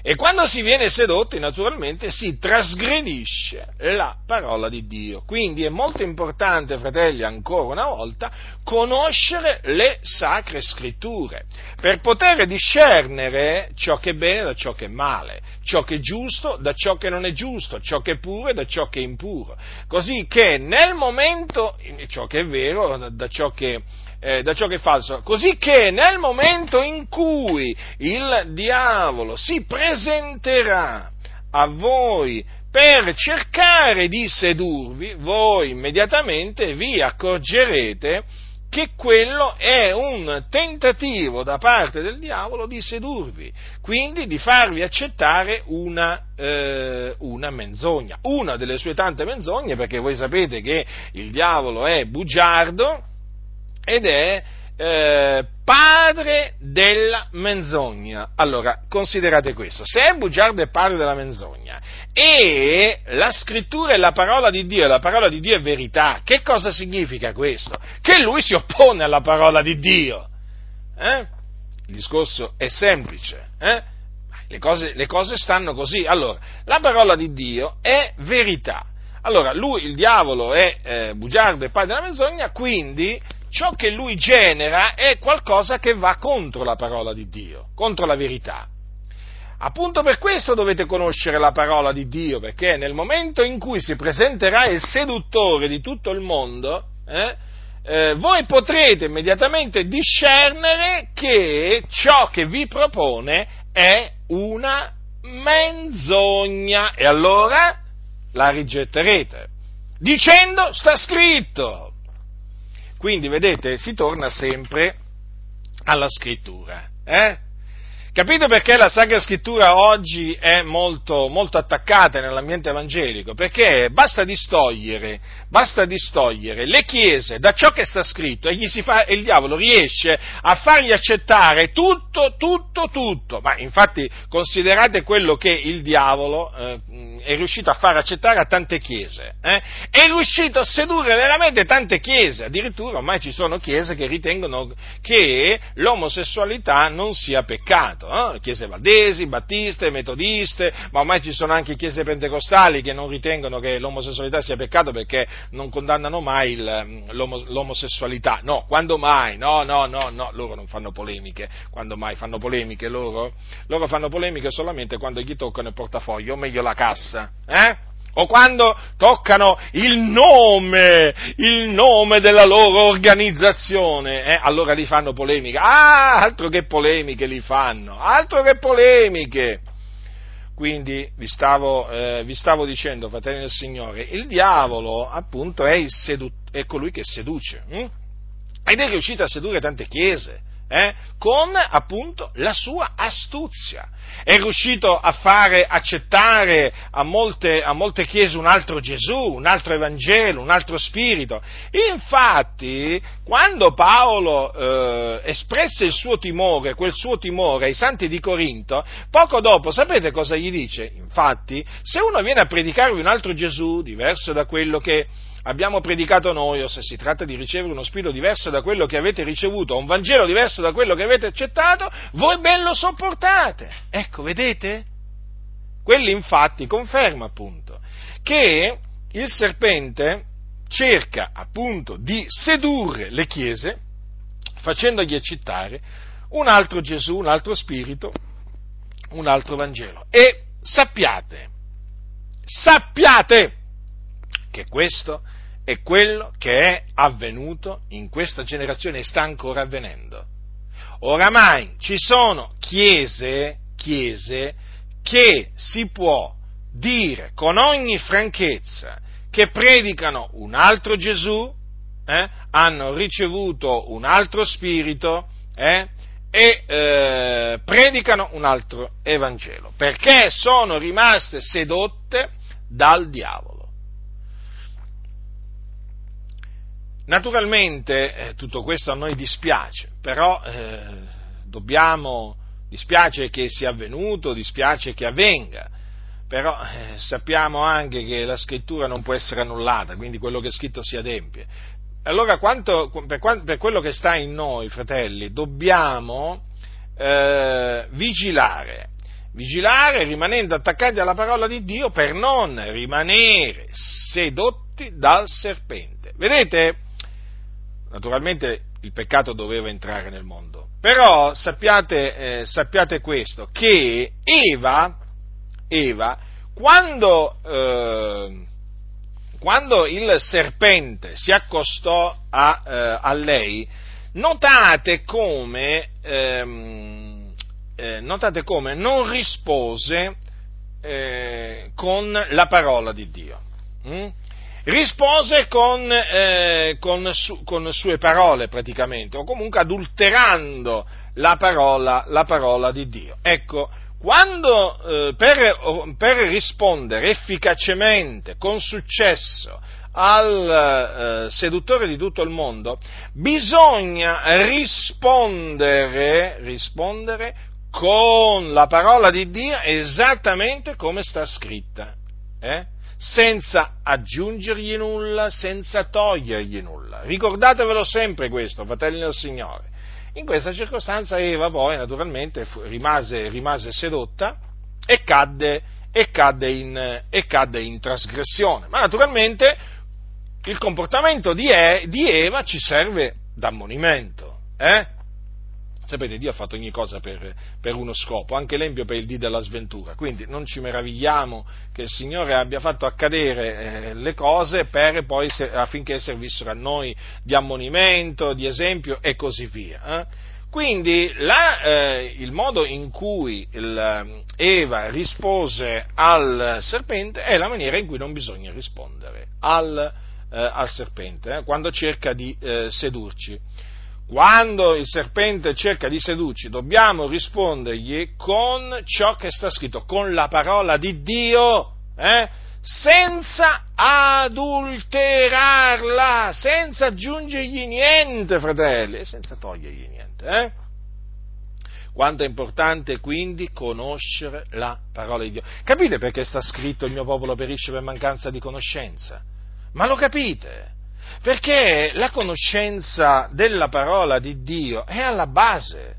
Speaker 1: E quando si viene sedotti, naturalmente, si trasgredisce la parola di Dio. Quindi è molto importante, fratelli, ancora una volta, conoscere le sacre scritture, per poter discernere ciò che è bene da ciò che è male, ciò che è giusto da ciò che non è giusto, ciò che è puro da ciò che è impuro. Così che nel momento, ciò che è vero da ciò che eh, da ciò che è falso, così che nel momento in cui il diavolo si presenterà a voi per cercare di sedurvi, voi immediatamente vi accorgerete che quello è un tentativo da parte del diavolo di sedurvi, quindi di farvi accettare una, eh, una, menzogna, una delle sue tante menzogne, perché voi sapete che il diavolo è bugiardo, ed è eh, padre della menzogna. Allora, considerate questo, se è bugiardo è padre della menzogna e la scrittura è la parola di Dio e la parola di Dio è verità, che cosa significa questo? Che lui si oppone alla parola di Dio. Eh? Il discorso è semplice. Eh? Le, cose, le cose stanno così. Allora, la parola di Dio è verità. Allora, lui, il diavolo, è eh, bugiardo e padre della menzogna, quindi ciò che lui genera è qualcosa che va contro la parola di Dio, contro la verità. Appunto per questo dovete conoscere la parola di Dio, perché nel momento in cui si presenterà il seduttore di tutto il mondo, eh, eh, voi potrete immediatamente discernere che ciò che vi propone è una menzogna e allora la rigetterete, dicendo sta scritto, quindi, vedete, si torna sempre alla scrittura. Eh? Capite perché la Sacra Scrittura oggi è molto, molto, attaccata nell'ambiente evangelico? Perché basta distogliere, basta distogliere, le chiese da ciò che sta scritto e, fa, e, il diavolo riesce a fargli accettare tutto, tutto, tutto. Ma infatti considerate quello che il diavolo eh, è riuscito a far accettare a tante chiese. Eh? È riuscito a sedurre veramente tante chiese, addirittura ormai ci sono chiese che ritengono che l'omosessualità non sia peccato, eh? chiese valdesi, battiste, metodiste, ma ormai ci sono anche chiese pentecostali che non ritengono che l'omosessualità sia peccato perché non condannano mai il, l'omo, l'omosessualità. No, quando mai? No, no, no, no, loro non fanno polemiche. Quando mai fanno polemiche loro? Loro fanno polemiche solamente quando gli toccano il portafoglio, o meglio la cassa eh? o quando toccano il nome, il nome della loro organizzazione, eh? allora li fanno polemiche. Ah, altro che polemiche li fanno, altro che polemiche. Quindi vi stavo, eh, vi stavo dicendo, fratelli del Signore, il diavolo appunto è, sedu- è colui che seduce, hm? ed è riuscito a sedurre tante chiese eh, con appunto la sua astuzia. È riuscito a fare accettare a molte, a molte chiese un altro Gesù, un altro Evangelo, un altro Spirito. Infatti, quando Paolo eh, espresse il suo timore, quel suo timore ai santi di Corinto, poco dopo sapete cosa gli dice? Infatti, se uno viene a predicarvi un altro Gesù, diverso da quello che abbiamo predicato noi, o se si tratta di ricevere uno spirito diverso da quello che avete ricevuto, o un Vangelo diverso da quello che avete accettato, voi ben lo sopportate. Ecco, vedete? Quelli infatti conferma appunto che il serpente cerca appunto di sedurre le chiese facendogli accettare un altro Gesù, un altro spirito, un altro Vangelo. E sappiate, sappiate che questo è quello che è avvenuto in questa generazione e sta ancora avvenendo. Oramai ci sono chiese, chiese che si può dire con ogni franchezza che predicano un altro Gesù, eh, hanno ricevuto un altro spirito eh, e eh, predicano un altro Evangelo, perché sono rimaste sedotte dal diavolo. Naturalmente eh, tutto questo a noi dispiace, però eh, dobbiamo, dispiace che sia avvenuto, dispiace che avvenga, però eh, sappiamo anche che la scrittura non può essere annullata, quindi quello che è scritto si adempie. Allora, quanto, per, per, quello che sta in noi, fratelli, dobbiamo eh, vigilare vigilare rimanendo attaccati alla parola di Dio per non rimanere sedotti dal serpente. Vedete? Naturalmente il peccato doveva entrare nel mondo, però sappiate, eh, sappiate questo, che Eva, Eva quando, eh, quando, il serpente si accostò a, eh, a lei, notate come, ehm, eh, notate come non rispose eh, con la parola di Dio. Mm? Rispose con, eh, con, su, con, sue parole praticamente, o comunque adulterando la parola, la parola di Dio. Ecco, quando eh, per, per, rispondere efficacemente, con successo, al eh, seduttore di tutto il mondo, bisogna rispondere, rispondere con la parola di Dio esattamente come sta scritta. Eh? Senza aggiungergli nulla, senza togliergli nulla. Ricordatevelo sempre questo, fratelli del Signore. In questa circostanza Eva poi naturalmente rimase, rimase sedotta e cadde, e, cadde in, e cadde, in, trasgressione. Ma naturalmente il comportamento di, Eva ci serve d'ammonimento. Eh? Sapete, Dio ha fatto ogni cosa per, per, uno scopo, anche l'empio per il dì della sventura, quindi non ci meravigliamo che il Signore abbia fatto accadere eh, le cose poi, affinché servissero a noi di ammonimento, di esempio e così via. Eh? Quindi la, eh, il modo in cui il, Eva rispose al serpente è la maniera in cui non bisogna rispondere al, eh, al serpente, eh, quando cerca di eh, sedurci quando il serpente cerca di sedurci, dobbiamo rispondergli con ciò che sta scritto, con la parola di Dio, eh? senza adulterarla, senza aggiungergli niente, fratelli, senza togliergli niente. Eh? Quanto è importante quindi conoscere la parola di Dio. Capite perché sta scritto il mio popolo perisce per mancanza di conoscenza? Ma lo capite? Perché la conoscenza della parola di Dio è alla base,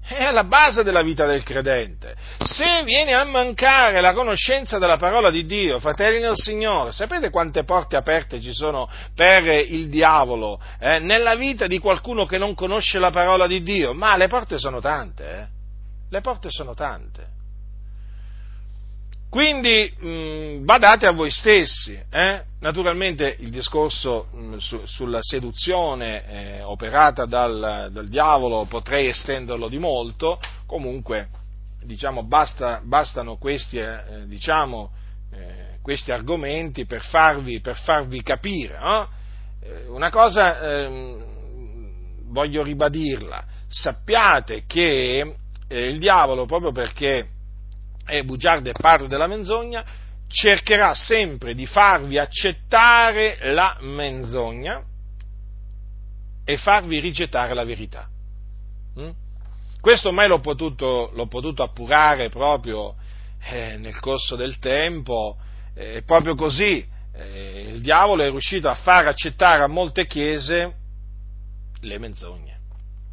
Speaker 1: è alla base della vita del credente. Se viene a mancare la conoscenza della parola di Dio, fratelli del Signore, sapete quante porte aperte ci sono per il diavolo eh, nella vita di qualcuno che non conosce la parola di Dio? Ma le porte sono tante, eh? Le porte sono tante. Quindi mh, mm, badate a voi stessi. Eh? Naturalmente il discorso mh, mm, su, sulla seduzione eh, operata dal, dal, diavolo potrei estenderlo di molto, comunque diciamo, basta, bastano questi, eh, diciamo, eh, questi, argomenti per farvi, per farvi capire. No? Eh, una cosa ehm, voglio ribadirla, sappiate che eh, il diavolo, proprio perché è bugiardo e padre della menzogna, cercherà sempre di farvi accettare la menzogna e farvi rigettare la verità. Mm? Questo ormai l'ho potuto, l'ho potuto appurare proprio eh, nel corso del tempo, eh, proprio così. Eh, il diavolo è riuscito a far accettare a molte chiese le menzogne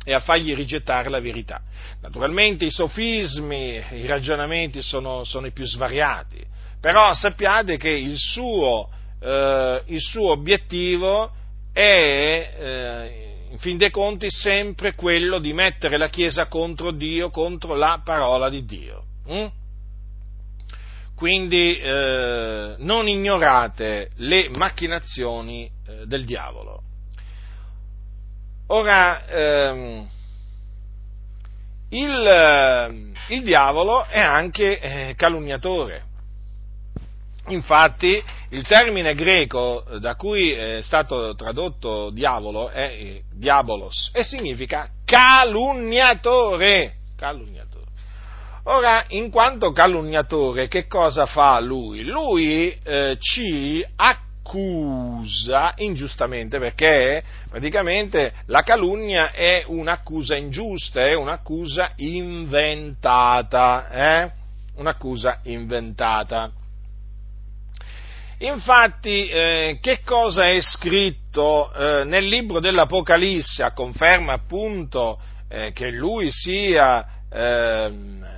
Speaker 1: e a fargli rigettare la verità. Naturalmente i sofismi, i ragionamenti sono, sono i più svariati, però sappiate che il suo, eh, il suo obiettivo è, eh, in fin dei conti, sempre quello di mettere la Chiesa contro Dio, contro la parola di Dio. Mm? Quindi eh, non ignorate le macchinazioni eh, del diavolo. Ora, ehm, il, ehm, il, diavolo è anche eh, calunniatore. Infatti, il termine greco da cui è stato tradotto diavolo è eh, diabolos e significa calunniatore. calunniatore. Ora, in quanto calunniatore, che cosa fa lui? Lui eh, ci accusa accusa ingiustamente, perché praticamente la calunnia è un'accusa ingiusta, è un'accusa inventata, eh? un'accusa inventata. Infatti, eh, che cosa è scritto eh, nel libro dell'Apocalisse a conferma appunto eh, che lui sia ehm,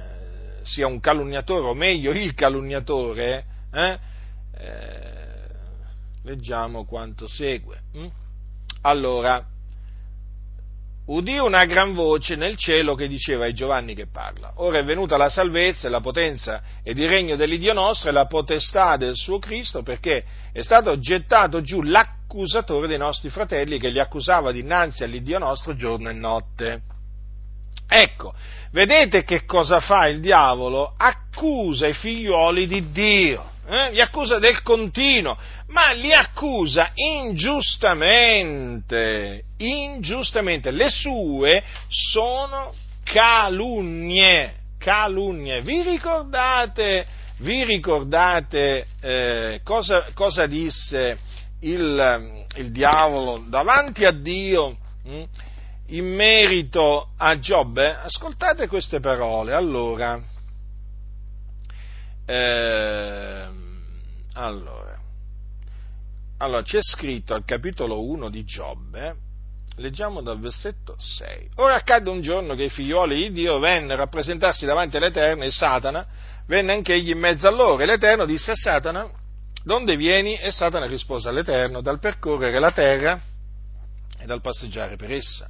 Speaker 1: sia un calunniatore, o meglio il calunniatore, eh, eh, leggiamo quanto segue. Hm? Allora, udì una gran voce nel cielo che diceva ai Giovanni che parla, ora è venuta la salvezza e la potenza ed il regno dell'Iddio nostro e la potestà del suo Cristo perché è stato gettato giù l'accusatore dei nostri fratelli che li accusava dinanzi all'Iddio nostro giorno e notte. Ecco, vedete che cosa fa il diavolo? Accusa i figlioli di Dio eh? li accusa del continuo, ma li accusa ingiustamente, ingiustamente. Le sue sono calunnie, calunnie. Vi ricordate, vi ricordate eh, cosa, cosa, disse il, il, diavolo davanti a Dio? Hm? in merito a Giobbe, ascoltate queste parole. Allora, eh, allora, allora, c'è scritto al capitolo 1 di Giobbe, leggiamo dal versetto 6. Ora accadde un giorno che i figlioli di Dio vennero a presentarsi davanti all'Eterno e Satana venne anche egli in mezzo a loro e l'Eterno disse a Satana, donde vieni? E Satana rispose all'Eterno, dal percorrere la terra e dal passeggiare per essa.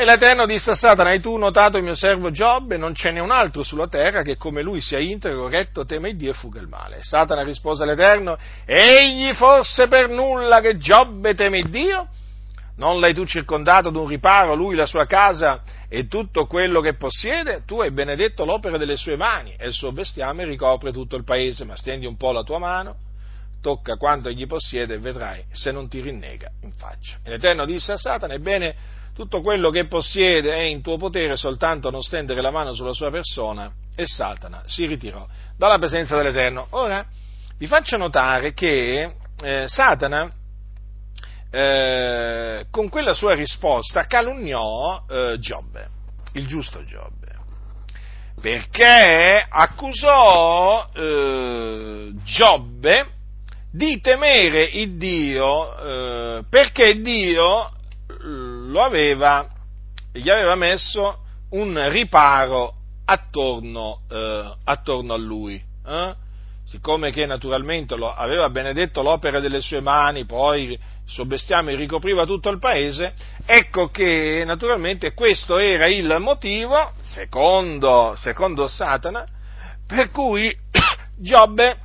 Speaker 1: E l'Eterno disse a Satana, hai tu notato il mio servo Giobbe? Non ce n'è un altro sulla terra che come lui sia integro, retto, teme Dio e fuga il male. Satana rispose all'Eterno, egli fosse per nulla che Giobbe teme Dio? Non l'hai tu circondato d'un riparo, lui, la sua casa e tutto quello che possiede? Tu hai benedetto l'opera delle sue mani e il suo bestiame ricopre tutto il paese, ma stendi un po' la tua mano, tocca quanto egli possiede e vedrai se non ti rinnega in faccia. E l'Eterno disse a Satana, ebbene, tutto quello che possiede è in tuo potere, soltanto non stendere la mano sulla sua persona, e Satana si ritirò dalla presenza dell'Eterno. Ora, vi faccio notare che eh, Satana, eh, con quella sua risposta, calunniò eh, Giobbe, il giusto Giobbe, perché accusò eh, Giobbe di temere il Dio, eh, perché Dio lo aveva, gli aveva messo un riparo attorno, eh, attorno a lui. Eh? Siccome che naturalmente lo, aveva benedetto l'opera delle sue mani, poi il suo bestiame ricopriva tutto il paese, ecco che naturalmente questo era il motivo, secondo, secondo Satana, per cui Giobbe,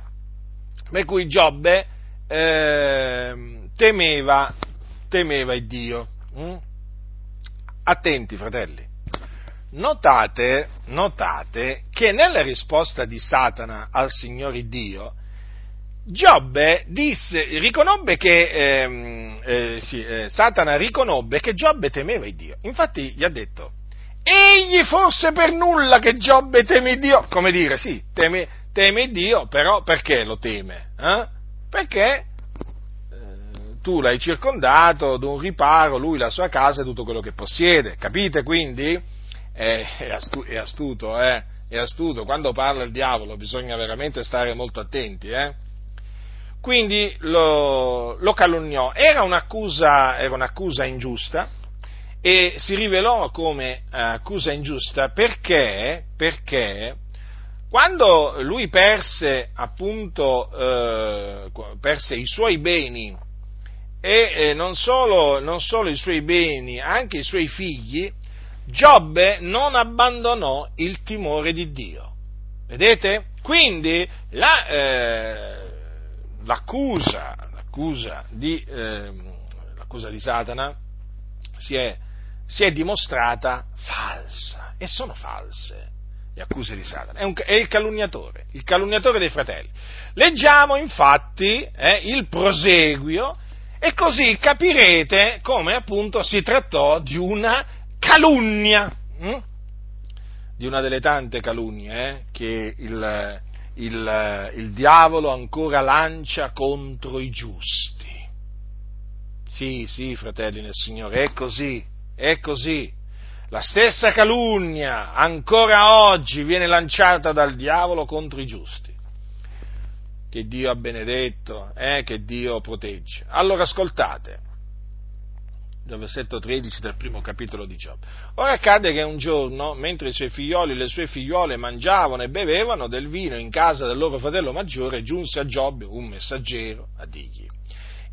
Speaker 1: per cui Giobbe eh, temeva, temeva il Dio. Mm? Attenti, fratelli. Notate, notate che nella risposta di Satana al Signore Dio, Giobbe disse, riconobbe che, ehm, eh, sì, eh, Satana riconobbe che Giobbe temeva il Dio. Infatti gli ha detto, egli fosse per nulla che Giobbe teme Dio. Come dire, sì, teme, teme Dio, però perché lo teme? Eh? Perché tu l'hai circondato d'un riparo, lui, la sua casa e tutto quello che possiede. Capite quindi? È, è, astuto, eh? È astuto. Quando parla il diavolo bisogna veramente stare molto attenti, eh? Quindi lo, lo calunniò. Era un'accusa, era un'accusa ingiusta e si rivelò come accusa ingiusta perché, perché quando lui perse appunto eh, perse i suoi beni e eh, non, solo, non solo i suoi beni, anche i suoi figli, Giobbe non abbandonò il timore di Dio. Vedete? Quindi la, eh, l'accusa, l'accusa, di, eh, l'accusa, di, Satana si è, si è, dimostrata falsa e sono false le accuse di Satana. È, un, è, il calunniatore, il calunniatore dei fratelli. Leggiamo infatti eh, il proseguio e così capirete come appunto si trattò di una calunnia, hm? di una delle tante calunnie eh, che il, il, il diavolo ancora lancia contro i giusti. Sì, sì, fratelli nel Signore, è così, è così. La stessa calunnia ancora oggi viene lanciata dal diavolo contro i giusti che Dio ha benedetto, eh, che Dio protegge. Allora ascoltate, dal versetto 13 del primo capitolo di Giobbe. Ora accade che un giorno, mentre i suoi figlioli e le sue figliole mangiavano e bevevano del vino in casa del loro fratello maggiore, giunse a Giobbe un messaggero a dirgli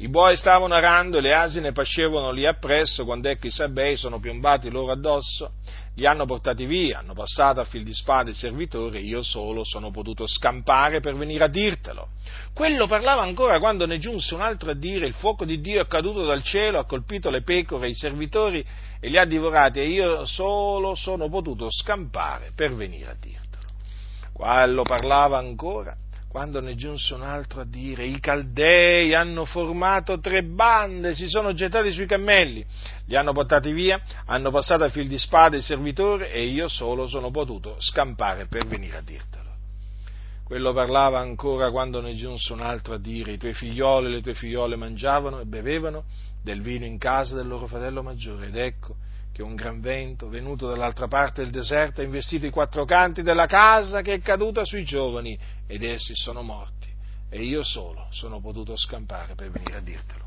Speaker 1: i buoi stavano arando e le asine pascevano lì appresso quando ecco i sabei sono piombati loro addosso, li hanno portati via, hanno passato a fil di spada i servitori io solo sono potuto scampare per venire a dirtelo. Quello parlava ancora quando ne giunse un altro a dire il fuoco di Dio è caduto dal cielo, ha colpito le pecore i servitori e li ha divorati e io solo sono potuto scampare per venire a dirtelo. Quello parlava ancora quando ne giunse un altro a dire i Caldei hanno formato tre bande, si sono gettati sui cammelli, li hanno portati via, hanno passato a fil di spada i servitori e io solo sono potuto scampare per venire a dirtelo. Quello parlava ancora quando ne giunse un altro a dire i tuoi figlioli e le tue figliole mangiavano e bevevano del vino in casa del loro fratello maggiore ed ecco che un gran vento, venuto dall'altra parte del deserto, ha investito i quattro canti della casa che è caduta sui giovani ed essi sono morti e io solo sono potuto scampare per venire a dirtelo.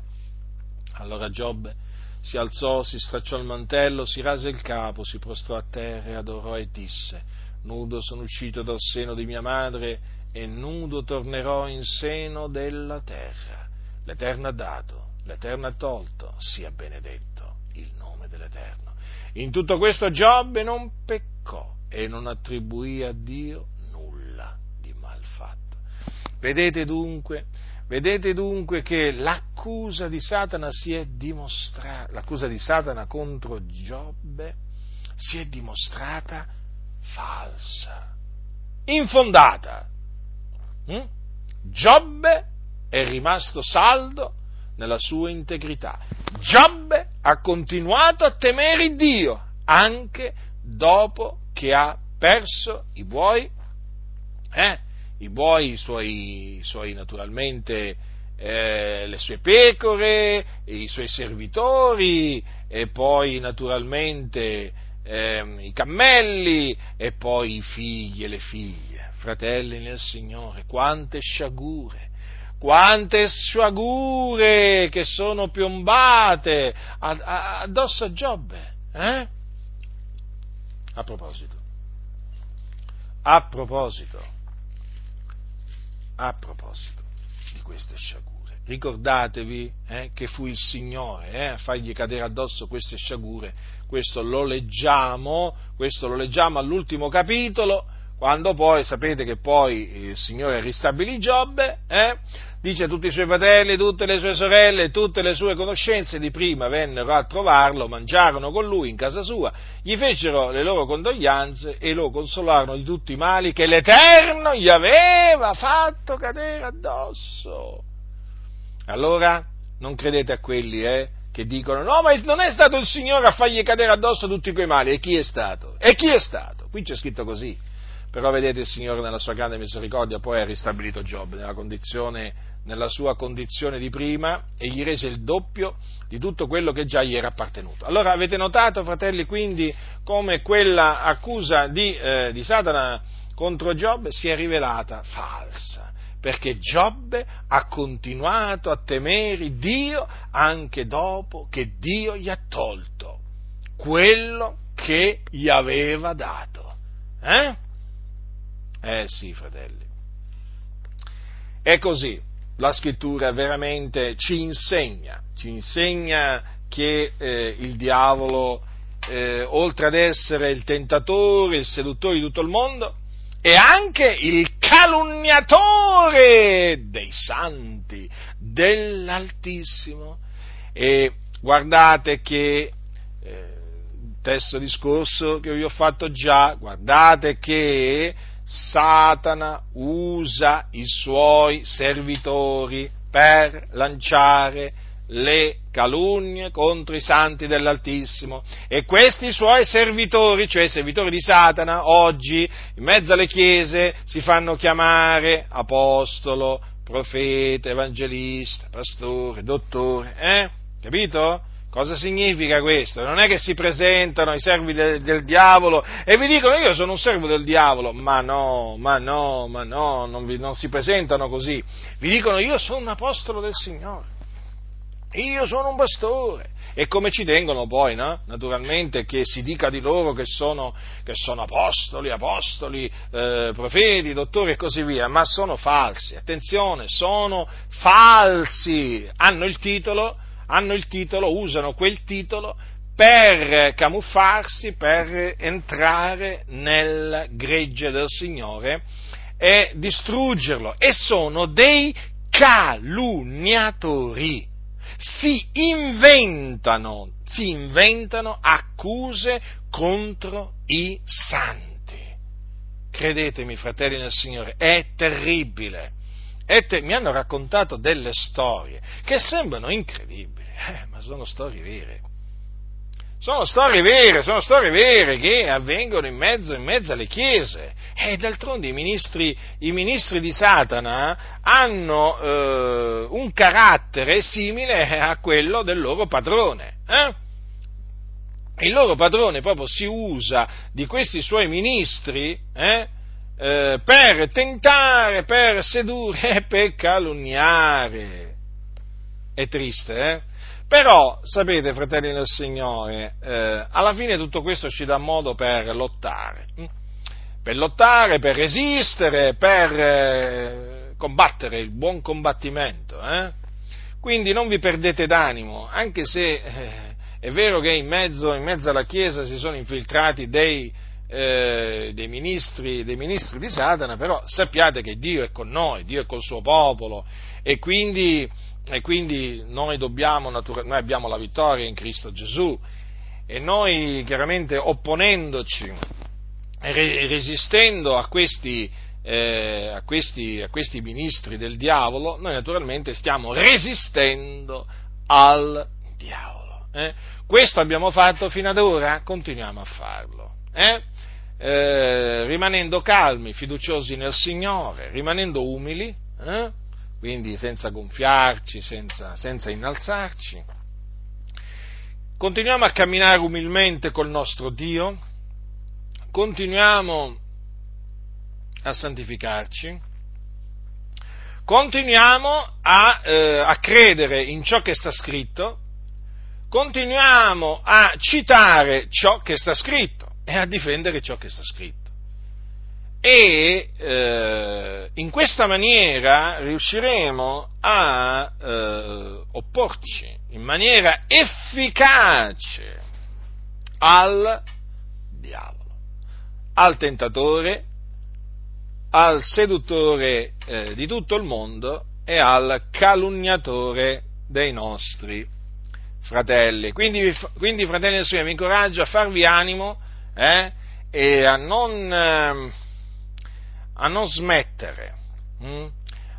Speaker 1: Allora Giobbe si alzò, si stracciò il mantello, si rase il capo, si prostrò a terra e adorò e disse, nudo sono uscito dal seno di mia madre e nudo tornerò in seno della terra. L'Eterno ha dato, l'Eterno ha tolto, sia benedetto il nome dell'Eterno. In tutto questo Giobbe non peccò e non attribuì a Dio nulla di mal fatto. Vedete dunque, vedete dunque che l'accusa di Satana si è dimostrata, l'accusa di Satana contro Giobbe si è dimostrata falsa, infondata. Hm? Giobbe è rimasto saldo nella sua integrità. Giobbe ha continuato a temere Dio anche dopo che ha perso i buoi, eh? i buoi, i suoi, i suoi naturalmente, eh, le sue pecore, i suoi servitori e poi naturalmente eh, i cammelli e poi i figli e le figlie. Fratelli nel Signore, quante sciagure quante sciagure che sono piombate addosso a Giobbe. Eh? A proposito, a proposito, a proposito di queste sciagure, ricordatevi eh, che fu il Signore eh, a fargli cadere addosso queste sciagure, questo lo leggiamo, questo lo leggiamo all'ultimo capitolo, quando poi, sapete che poi il Signore ristabilì Giobbe, eh? dice a tutti i suoi fratelli, tutte le sue sorelle, tutte le sue conoscenze di prima vennero a trovarlo, mangiarono con lui in casa sua, gli fecero le loro condoglianze e lo consolarono di tutti i mali che l'Eterno gli aveva fatto cadere addosso. Allora, non credete a quelli, eh? che dicono no, ma non è stato il Signore a fargli cadere addosso tutti quei mali, e chi è stato? E chi è stato? Qui c'è scritto così. Però vedete il Signore nella sua grande misericordia poi ha ristabilito Giobbe nella, nella sua condizione di prima e gli rese il doppio di tutto quello che già gli era appartenuto. Allora avete notato, fratelli, quindi come quella accusa di, eh, di Satana contro Giobbe si è rivelata falsa perché Giobbe ha continuato a temere Dio anche dopo che Dio gli ha tolto quello che gli aveva dato. Eh? Eh sì, fratelli. È così, la scrittura veramente ci insegna, ci insegna che eh, il diavolo, eh, oltre ad essere il tentatore, il seduttore di tutto il mondo, è anche il calunniatore dei santi, dell'Altissimo. E guardate che, eh, testo discorso che vi ho fatto già, guardate che Satana usa i suoi servitori per lanciare le calunnie contro i santi dell'Altissimo e questi suoi servitori, cioè i servitori di Satana, oggi in mezzo alle chiese si fanno chiamare apostolo, profeta, evangelista, pastore, dottore, eh? Capito? Cosa significa questo? Non è che si presentano i servi del, del, diavolo e vi dicono io sono un servo del diavolo, ma no, ma no, ma no, non, vi, non si presentano così. Vi dicono io sono un apostolo del Signore. io sono un pastore. E come ci tengono poi, no? naturalmente, che si dica di loro che sono, che sono apostoli, apostoli, eh, profeti, dottori e così via, ma sono falsi. Attenzione, sono falsi. Hanno il titolo, hanno il titolo, usano quel titolo per camuffarsi, per entrare nel gregge del Signore e distruggerlo. E sono dei calunniatori si inventano, si inventano accuse contro i santi. Credetemi, fratelli nel Signore, è terribile. È te- mi hanno raccontato delle storie che sembrano incredibili, eh, ma sono storie vere. Sono storie vere, sono storie vere che avvengono in mezzo, in mezzo alle chiese. E d'altronde i ministri, i ministri di Satana hanno eh, un carattere simile a quello del loro padrone. Eh? Il loro padrone proprio si usa di questi suoi ministri eh, eh, per tentare, per sedurre e per calunniare. È triste, eh? Però, sapete, fratelli del Signore, eh, alla fine tutto questo ci dà modo per lottare, per lottare, per resistere, per eh, combattere il buon combattimento. Eh? Quindi non vi perdete d'animo, anche se eh, è vero che in mezzo, in mezzo, alla Chiesa si sono infiltrati dei, eh, dei, ministri, dei ministri di Satana, però sappiate che Dio è con noi, Dio è col suo popolo e quindi e quindi noi, dobbiamo, noi abbiamo la vittoria in Cristo Gesù e noi chiaramente opponendoci e resistendo a questi, eh, a, questi, a questi ministri del diavolo, noi naturalmente stiamo resistendo al diavolo. Eh? Questo abbiamo fatto fino ad ora, continuiamo a farlo. Eh? Eh, rimanendo calmi, fiduciosi nel Signore, rimanendo umili, eh? quindi senza gonfiarci, senza, senza innalzarci. Continuiamo a camminare umilmente col nostro Dio, continuiamo a santificarci, continuiamo a, eh, a credere in ciò che sta scritto, continuiamo a citare ciò che sta scritto e a difendere ciò che sta scritto e eh, in questa maniera riusciremo a eh, opporci in maniera efficace al diavolo, al tentatore, al seduttore eh, di tutto il mondo e al calunniatore dei nostri fratelli. Quindi, quindi fratelli del Signore, vi incoraggio a farvi animo eh, e a non ehm, a non smettere, hm?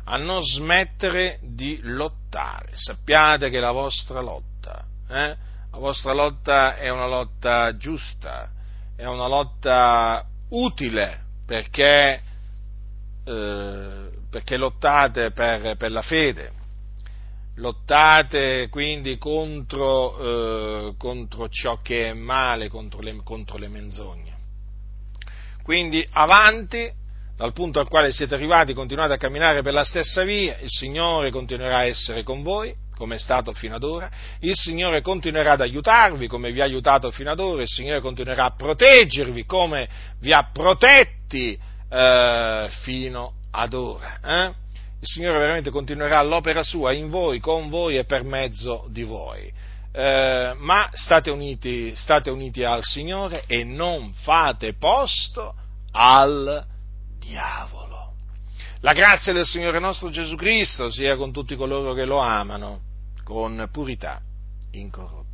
Speaker 1: a non smettere di lottare. Sappiate che la vostra lotta, eh? la vostra lotta è una lotta giusta, è una lotta utile perché, eh, perché lottate per, per, la fede, lottate quindi contro, eh, contro ciò che è male, contro le, contro le menzogne. Quindi avanti dal punto al quale siete arrivati, continuate a camminare per la stessa via, il Signore continuerà a essere con voi, come è stato fino ad ora, il Signore continuerà ad aiutarvi come vi ha aiutato fino ad ora, il Signore continuerà a proteggervi come vi ha protetti eh, fino ad ora. Eh? Il Signore veramente continuerà l'opera sua in voi, con voi e per mezzo di voi. Eh, ma state uniti, state uniti al Signore e non fate posto al diavolo. La grazia del Signore nostro Gesù Cristo sia con tutti coloro che lo amano con purità incorrotta.